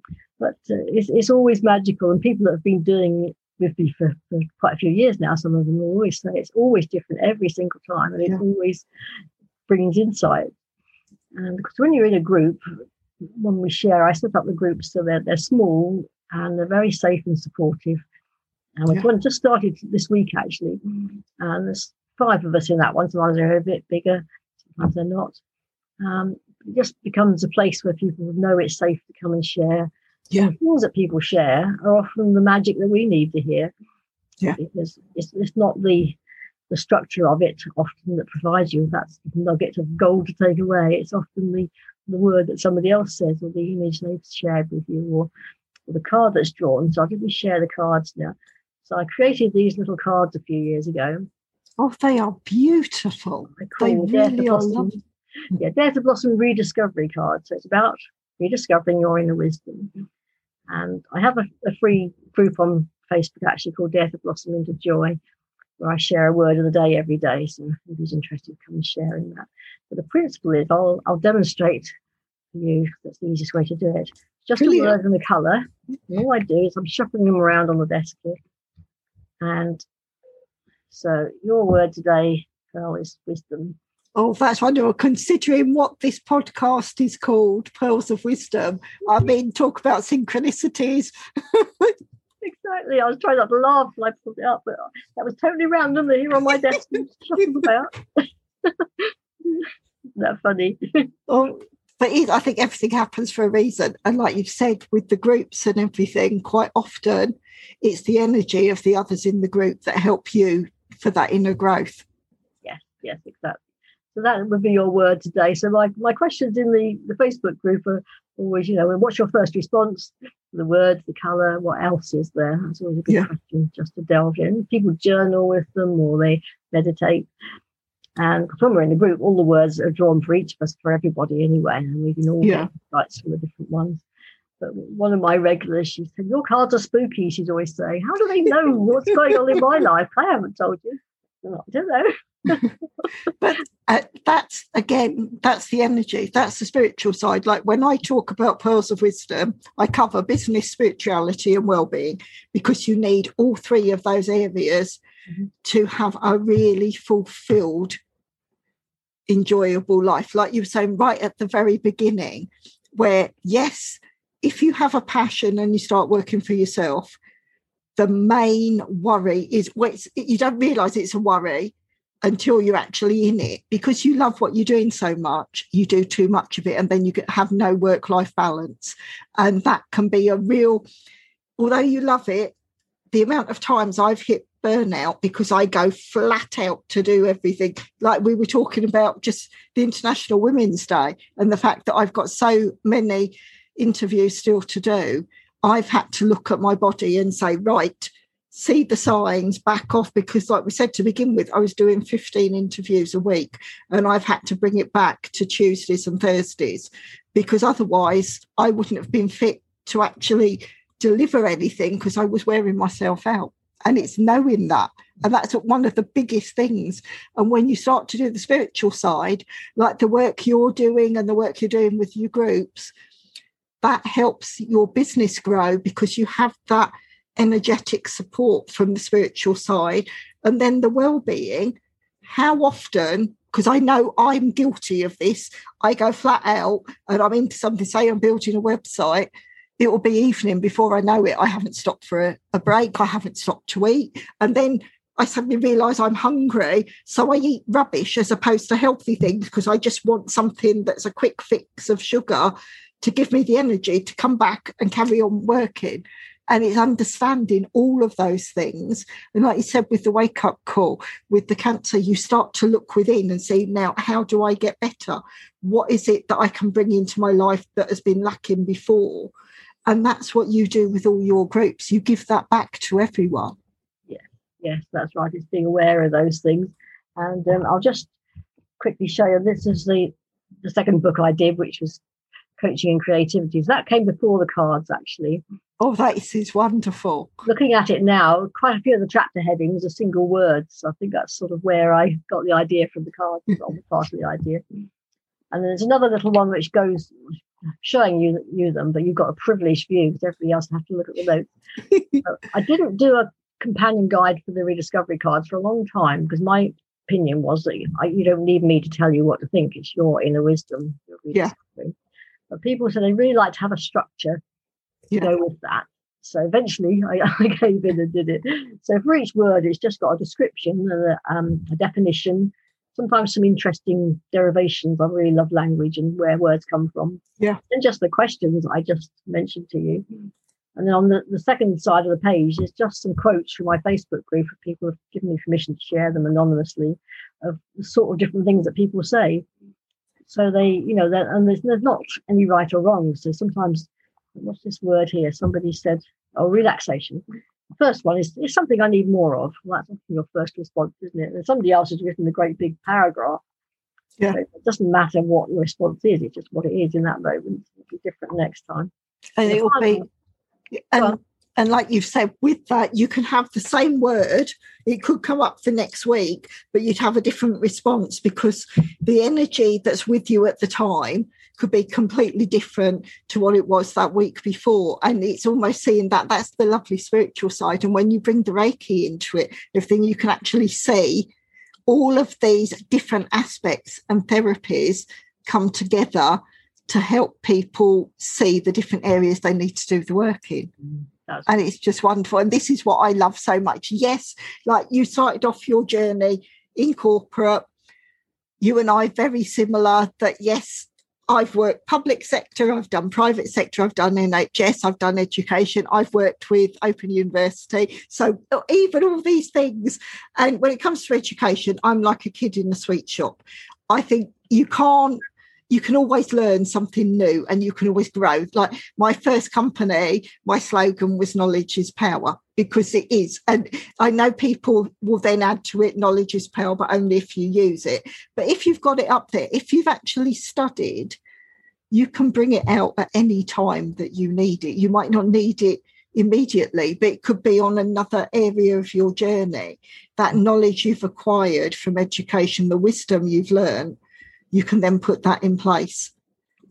but uh, it's, it's always magical, and people that have been doing it with me for, for, quite a few years now, some of them always say it's always different every single time, and it yeah. always brings insight. And because when you're in a group, when we share, I set up the groups so they're they're small and they're very safe and supportive. And we've just started this week actually, and there's five of us in that one. Sometimes they're a bit bigger, sometimes they're not. Um, it just becomes a place where people know it's safe to come and share. Yeah. The things that people share are often the magic that we need to hear. Yeah. Because it's, it's not the the structure of it often that provides you with that nugget of gold to take away. It's often the, the word that somebody else says or the image they've shared with you or, or the card that's drawn. So I think we share the cards now. So I created these little cards a few years ago Oh, they are beautiful. Oh they really are lovely. Yeah, Dare to Blossom rediscovery card. So it's about rediscovering your inner wisdom. Mm-hmm. And I have a, a free group on Facebook actually called Dare to Blossom into Joy, where I share a word of the day every day. So if who's interested, come and share in that. But the principle is I'll I'll demonstrate for you. That's the easiest way to do it. Just Brilliant. a word and a colour. Mm-hmm. All I do is I'm shuffling them around on the desk here. And so your word today, Pearl, is wisdom. Oh, that's wonderful. Considering what this podcast is called, Pearls of Wisdom, I mm-hmm. mean, talk about synchronicities. <laughs> exactly. I was trying not to laugh when I pulled it up, but that was totally random here on my desk and <laughs> about. <laughs> that funny? oh, but I think everything happens for a reason. And like you've said, with the groups and everything, quite often it's the energy of the others in the group that help you for that inner growth. Yes, yes, exactly. So that would be your word today. So my, my questions in the, the Facebook group are always, you know, what's your first response? The words, the colour, what else is there? That's always a good yeah. question just to delve in. People journal with them or they meditate. And when we're in the group, all the words are drawn for each of us, for everybody anyway, and we can all yeah. get insights from the different ones. One of my regulars, she said, Your cards are spooky, she'd always say. How do they know what's going on in my <laughs> life? I haven't told you. I don't know. <laughs> but uh, that's again, that's the energy, that's the spiritual side. Like when I talk about pearls of wisdom, I cover business, spirituality, and well-being because you need all three of those areas mm-hmm. to have a really fulfilled, enjoyable life. Like you were saying right at the very beginning, where yes, if you have a passion and you start working for yourself, the main worry is well, you don't realize it's a worry until you're actually in it because you love what you're doing so much you do too much of it and then you have no work life balance. And that can be a real although you love it the amount of times i've hit burnout because i go flat out to do everything. Like we were talking about just the international women's day and the fact that i've got so many interviews still to do I've had to look at my body and say, right, see the signs, back off, because, like we said to begin with, I was doing 15 interviews a week and I've had to bring it back to Tuesdays and Thursdays because otherwise I wouldn't have been fit to actually deliver anything because I was wearing myself out. And it's knowing that. And that's one of the biggest things. And when you start to do the spiritual side, like the work you're doing and the work you're doing with your groups, that helps your business grow because you have that energetic support from the spiritual side. And then the well-being how often because I know I'm guilty of this I go flat out and I'm into something say I'm building a website it will be evening before I know it. I haven't stopped for a, a break. I haven't stopped to eat. And then I suddenly realize I'm hungry. So I eat rubbish as opposed to healthy things because I just want something that's a quick fix of sugar to give me the energy to come back and carry on working. And it's understanding all of those things. And like you said, with the wake up call, with the cancer, you start to look within and see now, how do I get better? What is it that I can bring into my life that has been lacking before? And that's what you do with all your groups. You give that back to everyone. Yeah, yes, that's right. It's being aware of those things. And um, I'll just quickly show you this is the the second book I did, which was coaching and creativity. So that came before the cards, actually. Oh, that is wonderful. Looking at it now, quite a few of the chapter headings are single words. So I think that's sort of where I got the idea from the cards, or part of the idea. And then there's another little one which goes showing you you them, but you've got a privileged view because everybody else has to look at the notes. so <laughs> I didn't do a companion guide for the rediscovery cards for a long time because my opinion was that I, you don't need me to tell you what to think. It's your inner wisdom. Yeah. But people said they really like to have a structure to yeah. go with that. So eventually <laughs> I, I, gave in and did it. So for each word, it's just got a description, a, um, a definition, sometimes some interesting derivations. I really love language and where words come from. Yeah. And just the questions I just mentioned to you. And then on the, the second side of the page is just some quotes from my Facebook group of people have given me permission to share them anonymously of the sort of different things that people say. So they, you know, and there's, there's not any right or wrong. So sometimes, what's this word here? Somebody said, oh, relaxation. The first one is, is something I need more of. Well, that's your first response, isn't it? And somebody else has written a great big paragraph. Yeah. So it doesn't matter what your response is, it's just what it is in that moment. It'll be different next time. And it will be, and and like you've said, with that, you can have the same word. It could come up for next week, but you'd have a different response because the energy that's with you at the time could be completely different to what it was that week before. And it's almost seeing that that's the lovely spiritual side. And when you bring the Reiki into it, everything you can actually see all of these different aspects and therapies come together to help people see the different areas they need to do the work in. Mm. And it's just wonderful. And this is what I love so much. Yes, like you started off your journey in corporate. You and I very similar that yes, I've worked public sector, I've done private sector, I've done NHS, I've done education, I've worked with Open University. So uh, even all these things. And when it comes to education, I'm like a kid in a sweet shop. I think you can't you can always learn something new and you can always grow. Like my first company, my slogan was knowledge is power because it is. And I know people will then add to it knowledge is power, but only if you use it. But if you've got it up there, if you've actually studied, you can bring it out at any time that you need it. You might not need it immediately, but it could be on another area of your journey. That knowledge you've acquired from education, the wisdom you've learned, you can then put that in place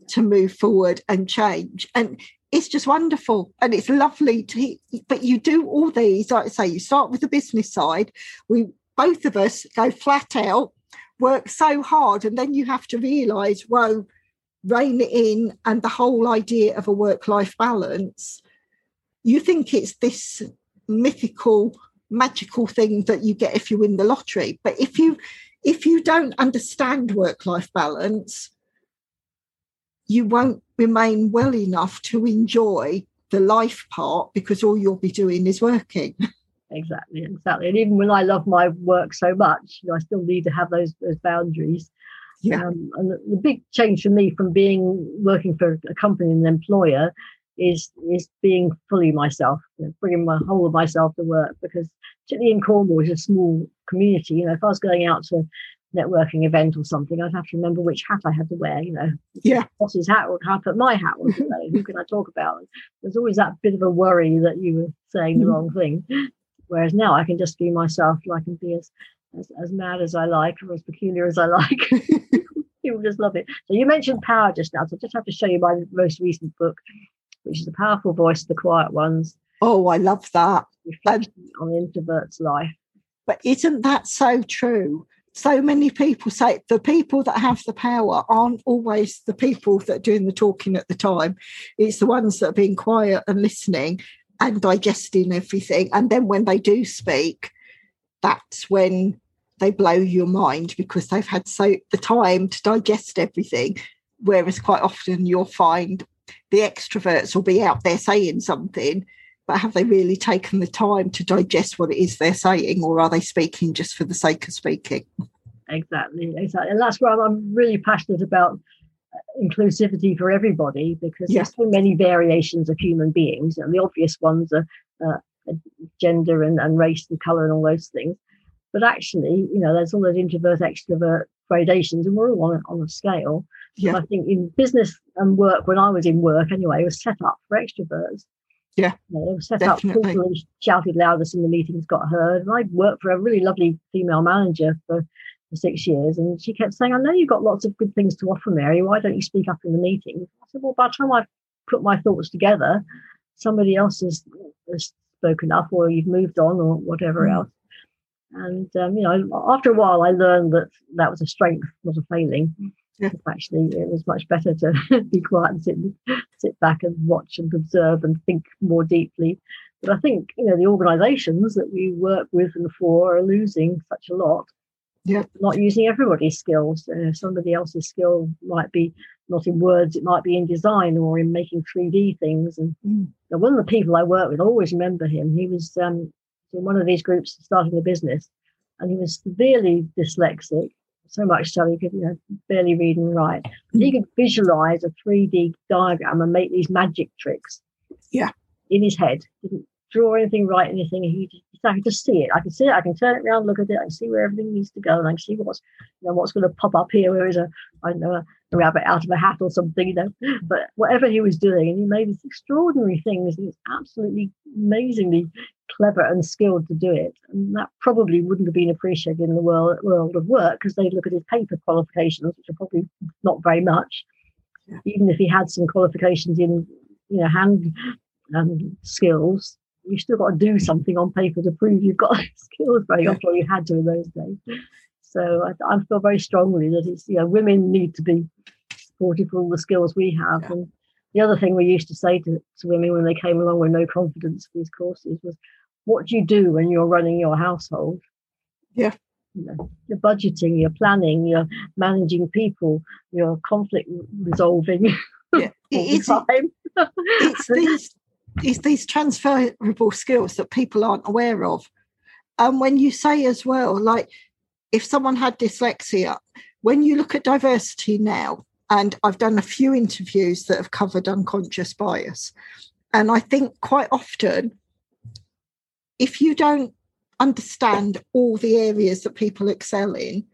to move forward and change. And it's just wonderful and it's lovely to but you do all these like i say you start with the business side we both of us go flat out work so hard and then you have to realize whoa rein it in and the whole idea of a work life balance you think it's this mythical magical thing that you get if you win the lottery but if you if you don't understand work life balance you won't remain well enough to enjoy the life part because all you'll be doing is working. <laughs> Exactly exactly. And even when i love my work so much you know, i still need to have those those boundaries. Yeah. Um, and the, the big change for me from being working for a company and an employer is is being fully myself, you know, bringing my whole of myself to work. Because particularly in Cornwall, it's a small community. You know, if I was going out to a networking event or something, I'd have to remember which hat I had to wear. You know, yeah, boss's hat or how I put my hat on today. Who can I talk about? There's always that bit of a worry that you were saying the mm-hmm. wrong thing. Whereas now I can just be myself. I can be as as, as mad as I like or as peculiar as I like. <laughs> People just love it. So you mentioned power just now, so I just have to show you my most recent book, which is the powerful voice of the quiet ones. Oh, I love that. Reflection on introvert's life. But isn't that so true? So many people say the people that have the power aren't always the people that are doing the talking at the time. It's the ones that are being quiet and listening and digesting everything. And then when they do speak, that's when they blow your mind because they've had so the time to digest everything. Whereas quite often you'll find the extroverts will be out there saying something, but have they really taken the time to digest what it is they're saying, or are they speaking just for the sake of speaking? Exactly, exactly. And that's why I'm really passionate about uh, inclusivity for everybody because Yes. there's so many variations of human beings, and the obvious ones are uh, gender and, and race and color and all those things. But actually, you know, there's all those introvert, extrovert gradations, and we're all on a, on a scale. Yeah. I think in business and work, when I was in work anyway, it was set up for extroverts. Yeah, You know, it was set definitely. up, people shouted loudest in the meetings got heard. And I worked for a really lovely female manager for, for six years, and she kept saying, I know you've got lots of good things to offer, Mary. Why don't you speak up in the meetings? I said, Well, by the time I've put my thoughts together, somebody else has, has spoken up, or you've moved on, or whatever Mm. else. And um, you know, after a while, I learned that that was a strength, not a failing. Actually, it was much better to <laughs> be quiet and sit, sit back and watch and observe and think more deeply. But I think you know the organisations that we work with and for are losing such a lot. Yeah. not using everybody's skills. Uh, somebody else's skill might be not in words; it might be in design or in making three D things. And Mm. one of the people I work with, I always remember him. He was um, in one of these groups starting a business, and he was severely dyslexic, so much so he could you know barely read and write. But he could visualize a 3D diagram and make these magic tricks. Yeah. In his head, didn't draw anything, write anything. He just, I could just see it. I can see it. I can turn it around, look at it. I can see where everything needs to go, and I can see what's you know what's going to pop up here. Where is a I don't know a, a rabbit out of a hat or something, you know. But whatever he was doing, and he made these extraordinary things. He was absolutely amazingly clever and skilled to do it. And that probably wouldn't have been appreciated in the world, world of work because they'd look at his paper qualifications, which are probably not very much. Yeah. Even if he had some qualifications in, you know, hand um, skills, you've still got to do something on paper to prove you've got <laughs> skills very Yeah. often, or you had to in those days. So I, I feel very strongly that it's, you know, women need to be supported for all the skills we have. Yeah. And the other thing we used to say to, to women when they came along with no confidence for these courses was, what do you do when you're running your household? Yeah. You know, you're budgeting, you're planning, you're managing people, you're conflict resolving <laughs> Yeah. all It is, the time. <laughs> it's these it's these transferable skills that people aren't aware of. And when you say as well, like if someone had dyslexia, when you look at diversity now, and I've done a few interviews that have covered unconscious bias, and I think quite often, if you don't understand all the areas that people excel in,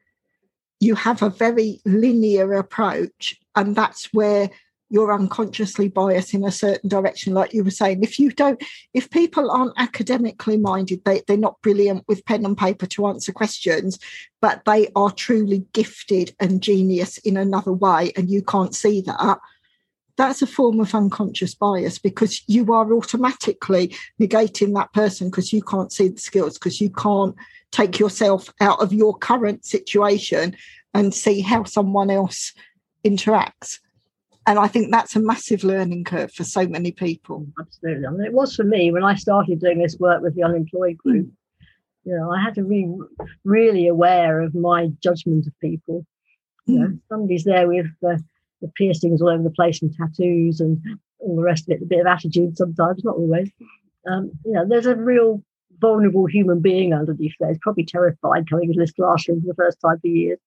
you have a very linear approach, and that's where you're unconsciously biased in a certain direction like you were saying. If you don't if people aren't academically minded they, they're not brilliant with pen and paper to answer questions but they are truly gifted and genius in another way and you can't see that that's a form of unconscious bias because you are automatically negating that person because you can't see the skills because you can't take yourself out of your current situation and see how someone else interacts and I think that's a massive learning curve for so many people. Absolutely. I mean, it was for me when I started doing this work with the unemployed hmm. group. Mm. You know, I had to be really aware of my judgment of people. You know, hmm. somebody's there with the, the piercings all over the place and tattoos and all the rest of it, a bit of attitude sometimes, not always. Um, you know, there's a real vulnerable human being underneath there. He's probably terrified coming into this classroom for the first time for years.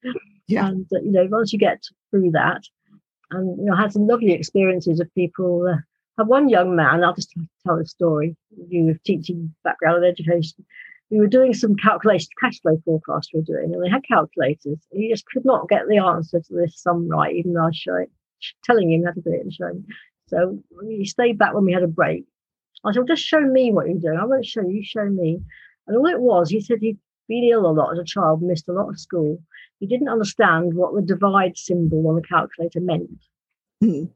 Yeah. And, uh, you know, once you get through that, and you know, I had some lovely experiences of people. Uh, had one young man, I'll just tell the story, you with teaching background and education. We were doing some calculation, cash flow forecast we were doing, and they had calculators. He just could not get the answer to this sum right, even though I was showing, telling him how to do it and showing. So he stayed back when we had a break. I said, well, just show me what you're doing. I won't show you, show me. And all it was, he said he'd been ill a lot as a child, missed a lot of school. He didn't understand what the divide symbol on the calculator meant. Mm.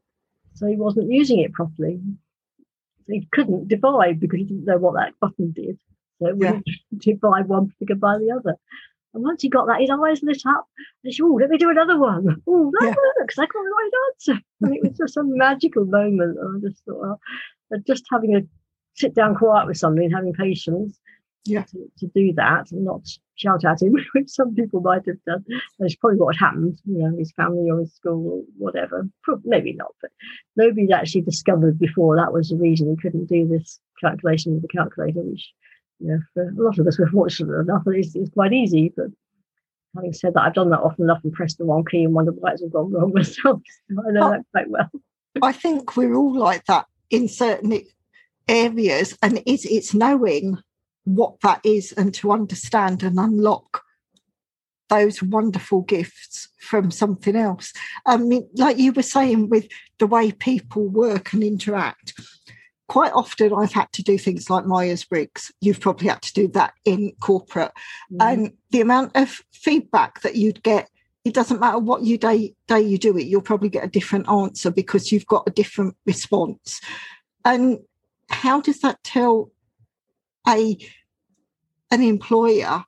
So he wasn't using it properly. He couldn't divide because he didn't know what that button did. So it yeah. <laughs> divide one figure by the other. And once he got that, his eyes lit up. And he said, Oh, let me do another one. <laughs> Oh, that yeah. works. I got the right answer. <laughs> And it was just a magical moment. And I just thought, well, just having a sit down quiet with somebody and having patience yeah. to, to do that and not shout at him, <laughs> which some people might have done. That's probably what happened, you know, his family or his school or whatever. Maybe not, but nobody'd actually discovered before that was the reason he couldn't do this calculation with the calculator, which, you know, for a lot of us, we're <laughs> fortunate enough it's, it's quite easy. But having said that, I've done that often enough and pressed the wrong key and wondered why it's all gone wrong <laughs> myself. I know that quite well. I think we're all like that in certain areas, and it's, it's knowing what that is and to understand and unlock those wonderful gifts from something else. I mean, like you were saying, with the way people work and interact, quite often I've had to do things like Myers Briggs. You've probably had to do that in corporate. Mm. And the amount of feedback that you'd get, it doesn't matter what you day, day you do it, you'll probably get a different answer because you've got a different response. And how does that tell a an employer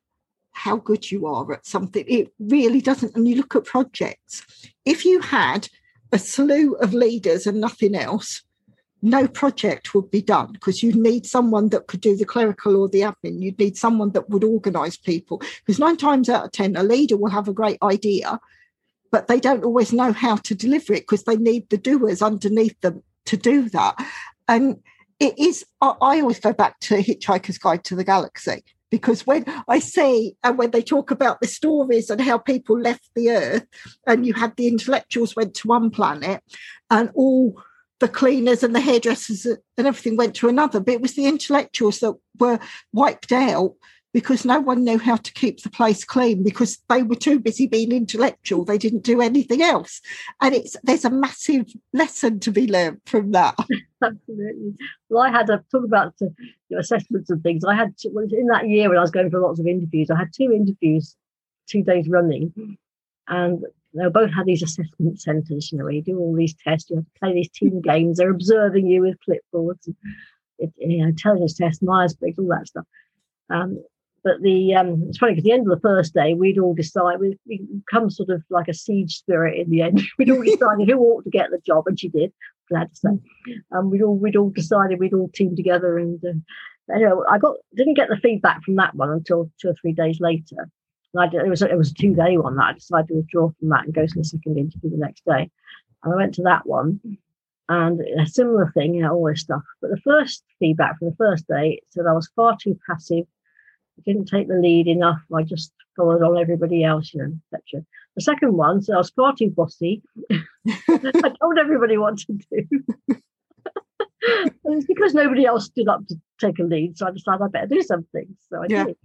how good you are at something. It really doesn't. And you look at projects, if you had a slew of leaders and nothing else, no project would be done because you need someone that could do the clerical or the admin. You'd need someone that would organize people. Because nine times out of 10, a leader will have a great idea, but they don't always know how to deliver it because they need the doers underneath them to do that. And it is, I always go back to Hitchhiker's Guide to the Galaxy because when I see and when they talk about the stories and how people left the earth and you had the intellectuals went to one planet and all the cleaners and the hairdressers and everything went to another but it was the intellectuals that were wiped out because no one knew how to keep the place clean because they were too busy being intellectual. They didn't do anything else. And it's there's a massive lesson to be learned from that. <laughs> Absolutely. Well i had to talk about the, you know, assessments and things. I had to, in that year when i was going for lots of interviews i had two interviews two days running. And they both had these assessment centres you know where you do all these tests you have to play these team <laughs> games they're observing you with clipboards and it, you know, intelligence tests myers-briggs all that stuff. Um, but the um, it's funny because the end of the first day we'd all decide we come sort of like a siege spirit in the end. <laughs> we'd all decided who ought to get the job, and she did. Glad to say. Um, we'd all we'd all decided we'd all team together, and uh, know I got didn't get the feedback from that one until two or three days later. And I did, it was it was a two day one that I decided to withdraw from that and go to the second interview the next day. And I went to that one, and a similar thing, you know, all this stuff. But the first feedback from the first day said I was far too passive didn't take the lead enough. I just followed on everybody else, you know, etc. The second one, so I was far too bossy. <laughs> I told everybody what to do. it's because nobody else stood up to take a lead, so I decided I better do something. So I yeah. did.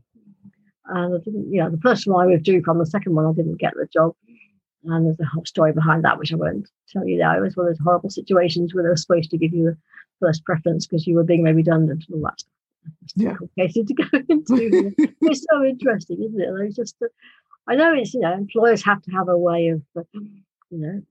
And I didn't, you know, the first one I withdrew from, the second one I didn't get the job. And there's a whole story behind that, which I won't tell you now. It was one of those horrible situations where they were supposed to give you a first preference because you were being made redundant and all that Yeah. complicated to go <laughs> into. <laughs> it's so interesting, isn't it? It's just, uh, I know it's, you know, employers have to have a way of, uh, you know,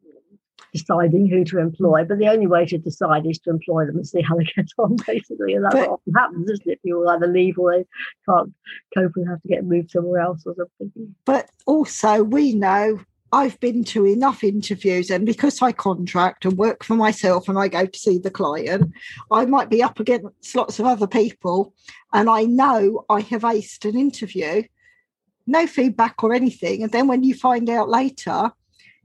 deciding who to employ, but the only way to decide is to employ them and see how they <laughs> get on, basically. And that's But- what often happens, isn't it? People either leave or they can't cope and have to get moved somewhere else or something. But also, we know I've been to enough interviews, and because I contract and work for myself and I go to see the client, I might be up against lots of other people. And I know I have aced an interview, no feedback or anything. And then when you find out later,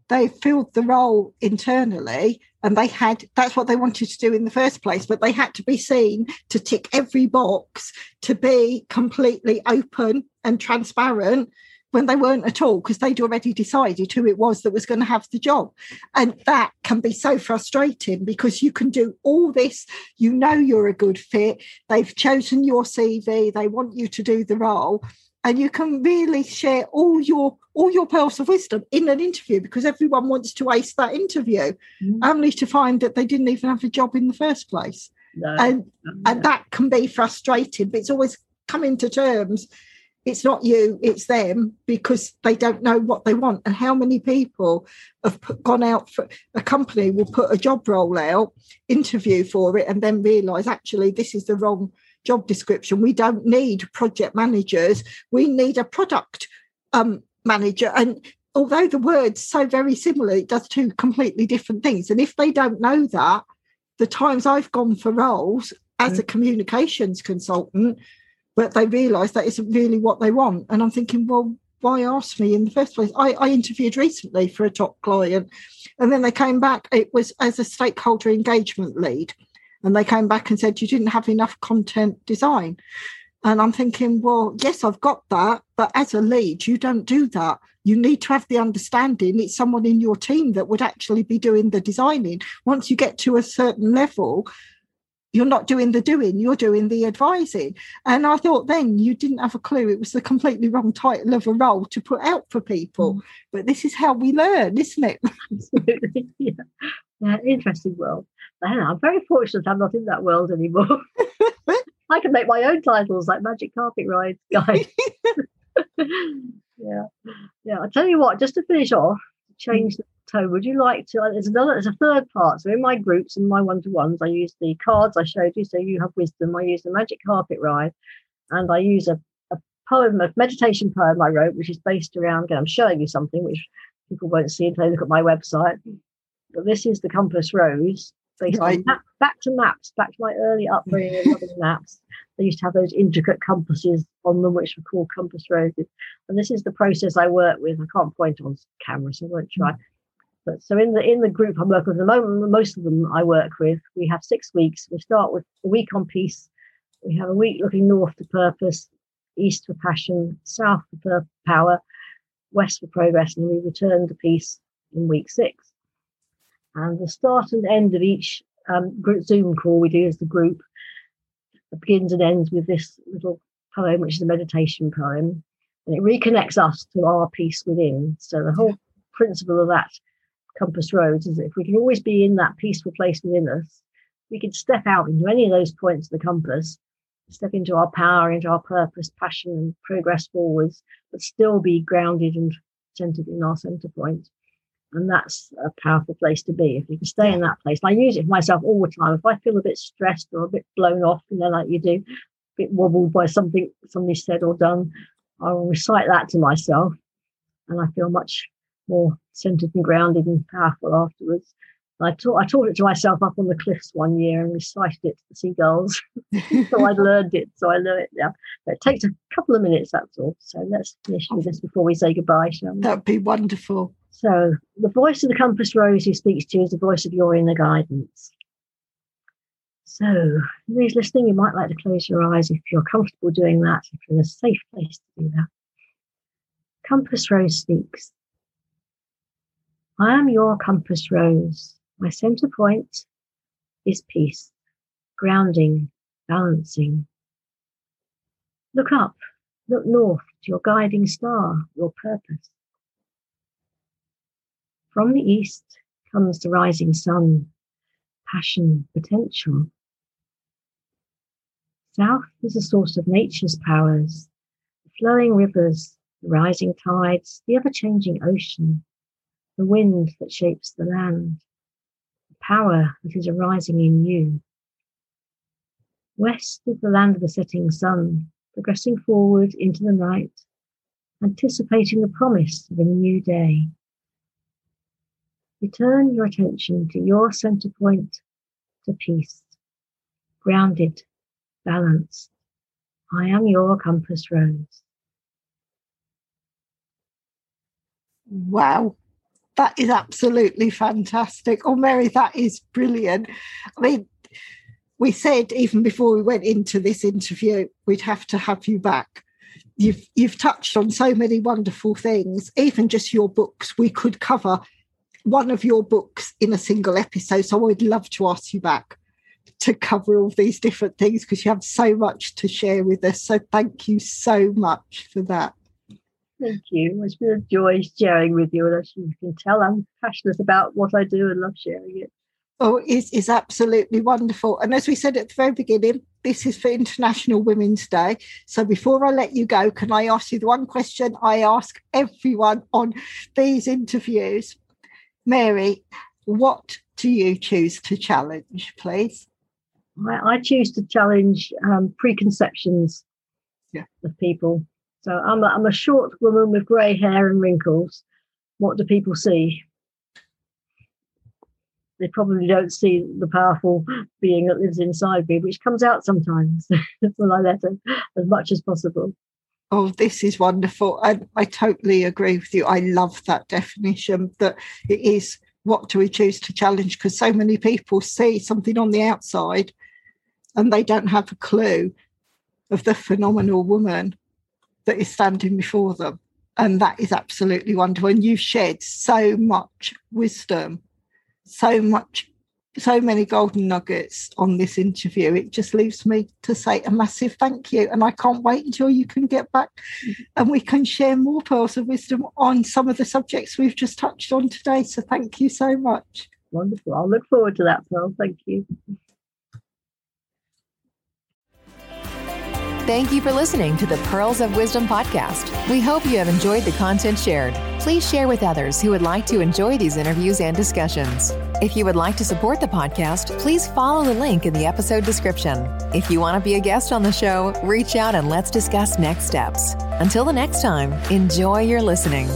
they filled the role internally and they had that's what they wanted to do in the first place but they had to be seen to tick every box to be completely open and transparent when they weren't at all because they'd already decided who it was that was going to have the job. And that can be so frustrating because you can do all this you know you're a good fit they've chosen your cv they want you to do the role and you can really share all your all your pearls of wisdom in an interview because everyone wants to ace that interview Mm. only to find that they didn't even have a job in the first place. No, and no, and that can be frustrating but it's always coming to terms it's not you it's them because they don't know what they want. And how many people have put, gone out for a company will put a job role out interview for it and then realize actually this is the wrong job description. We don't need project managers. We need a product um, manager. And although the words so very similar it does two completely different things. And if they don't know that the times i've gone for roles as a communications consultant but they realise that isn't really what they want. And I'm thinking, well, why ask me in the first place? I, I interviewed recently for a top client, and then they came back. It was as a stakeholder engagement lead, and they came back and said you didn't have enough content design. And I'm thinking, well, yes, I've got that, but as a lead, you don't do that. You need to have the understanding it's someone in your team that would actually be doing the designing. Once you get to a certain level, you're not doing the doing, you're doing the advising. And I thought then you didn't have a clue. It was the completely wrong title of a role to put out for people. Mm. But this is how we learn, isn't it? <laughs> absolutely. <laughs> Yeah. yeah, interesting world. Man, I'm very fortunate I'm not in that world anymore. <laughs> I can make my own titles like Magic Carpet Ride Guide. yeah, yeah. I tell you what, just to finish off, change mm. the tone. Would you like to? There's another. There's a third part. So in my groups and my one-to-ones, I use the cards I showed you. So you have wisdom. I use the Magic Carpet Ride, and I use a, a poem, a meditation poem I wrote, which is based around. Again, I'm showing you something which people won't see until they look at my website. But this is the Compass Rose, based Right. on map, back to maps, back to my early upbringing in loving <laughs> maps. They used to have those intricate compasses on them, which were called compass roses. And this is the process I work with. I can't point on camera, so I won't try. Hmm. But so in the in the group I work with at the moment, most of them I work with, we have six weeks. We start with a week on peace. We have a week looking north to purpose, east for passion, south for power, west for progress, and we return to peace in week six. And the start and end of each um, group Zoom call we do as the group it begins and ends with this little poem, which is a meditation poem, and it reconnects us to our peace within. So the whole principle of that compass rose is if we can always be in that peaceful place within us, we can step out into any of those points of the compass, step into our power, into our purpose, passion, and progress forwards, but still be grounded and centered in our center point. And that's a powerful place to be if you can stay in that place. And I use it for myself all the time. If I feel a bit stressed or a bit blown off, you know, like you do, a bit wobbled by something somebody said or done, I'll recite that to myself and I feel much more centered and grounded and powerful afterwards. I taught I taught it to myself up on the cliffs one year and recited it to the seagulls. <laughs> so I learned it. So I know it now. But it takes a couple of minutes, that's all. So let's finish with this before we say goodbye, shall we? That'd be wonderful. So the voice of the compass rose who speaks to you is the voice of your inner guidance. So who's listening, you might like to close your eyes if you're comfortable doing that, if you're in a safe place to do that. Compass rose speaks. I am your compass rose. My center point is peace, grounding, balancing. Look up, look north to your guiding star, your purpose. From the east comes the rising sun, passion, potential. South is a source of nature's powers, the flowing rivers, the rising tides, the ever changing ocean, the wind that shapes the land, the power that is arising in you. West is the land of the setting sun, progressing forward into the night, anticipating the promise of a new day. Return your attention to your center point, to peace, grounded, balanced. I am your compass rose. Wow. That is absolutely fantastic. Oh, Mary, that is brilliant. I mean, we said even before we went into this interview, we'd have to have you back. You've you've touched on so many wonderful things. Even just your books, we could cover one of your books in a single episode. So I would love to ask you back to cover all these different things because you have so much to share with us. So thank you so much for that. Thank you. It's been a joy sharing with you. And as you can tell, I'm passionate about what I do and love sharing it. Oh, it's, it's absolutely wonderful. And as we said at the very beginning, this is for International Women's Day. So before I let you go, can I ask you the one question I ask everyone on these interviews? Mary, what do you choose to challenge, please? I, I choose to challenge um, preconceptions yeah. of people. So I'm a, I'm a short woman with grey hair and wrinkles. What do people see? They probably don't see the powerful being that lives inside me, which comes out sometimes <laughs> when I let it as much as possible. Oh, this is wonderful. And I totally agree with you. I love that definition that it is what do we choose to challenge? Because so many people see something on the outside and they don't have a clue of the phenomenal woman that is standing before them. And that is absolutely wonderful. And you've shared so much wisdom, so much, so many golden nuggets on this interview. It just leaves me to say a massive thank you. And I can't wait until you can get back and we can share more pearls of wisdom on some of the subjects we've just touched on today. So thank you so much. Wonderful. I'll look forward to that, Pearl. Thank you. Thank you for listening to the Pearls of Wisdom podcast. We hope you have enjoyed the content shared. Please share with others who would like to enjoy these interviews and discussions. If you would like to support the podcast, please follow the link in the episode description. If you want to be a guest on the show, reach out and let's discuss next steps. Until the next time, enjoy your listening.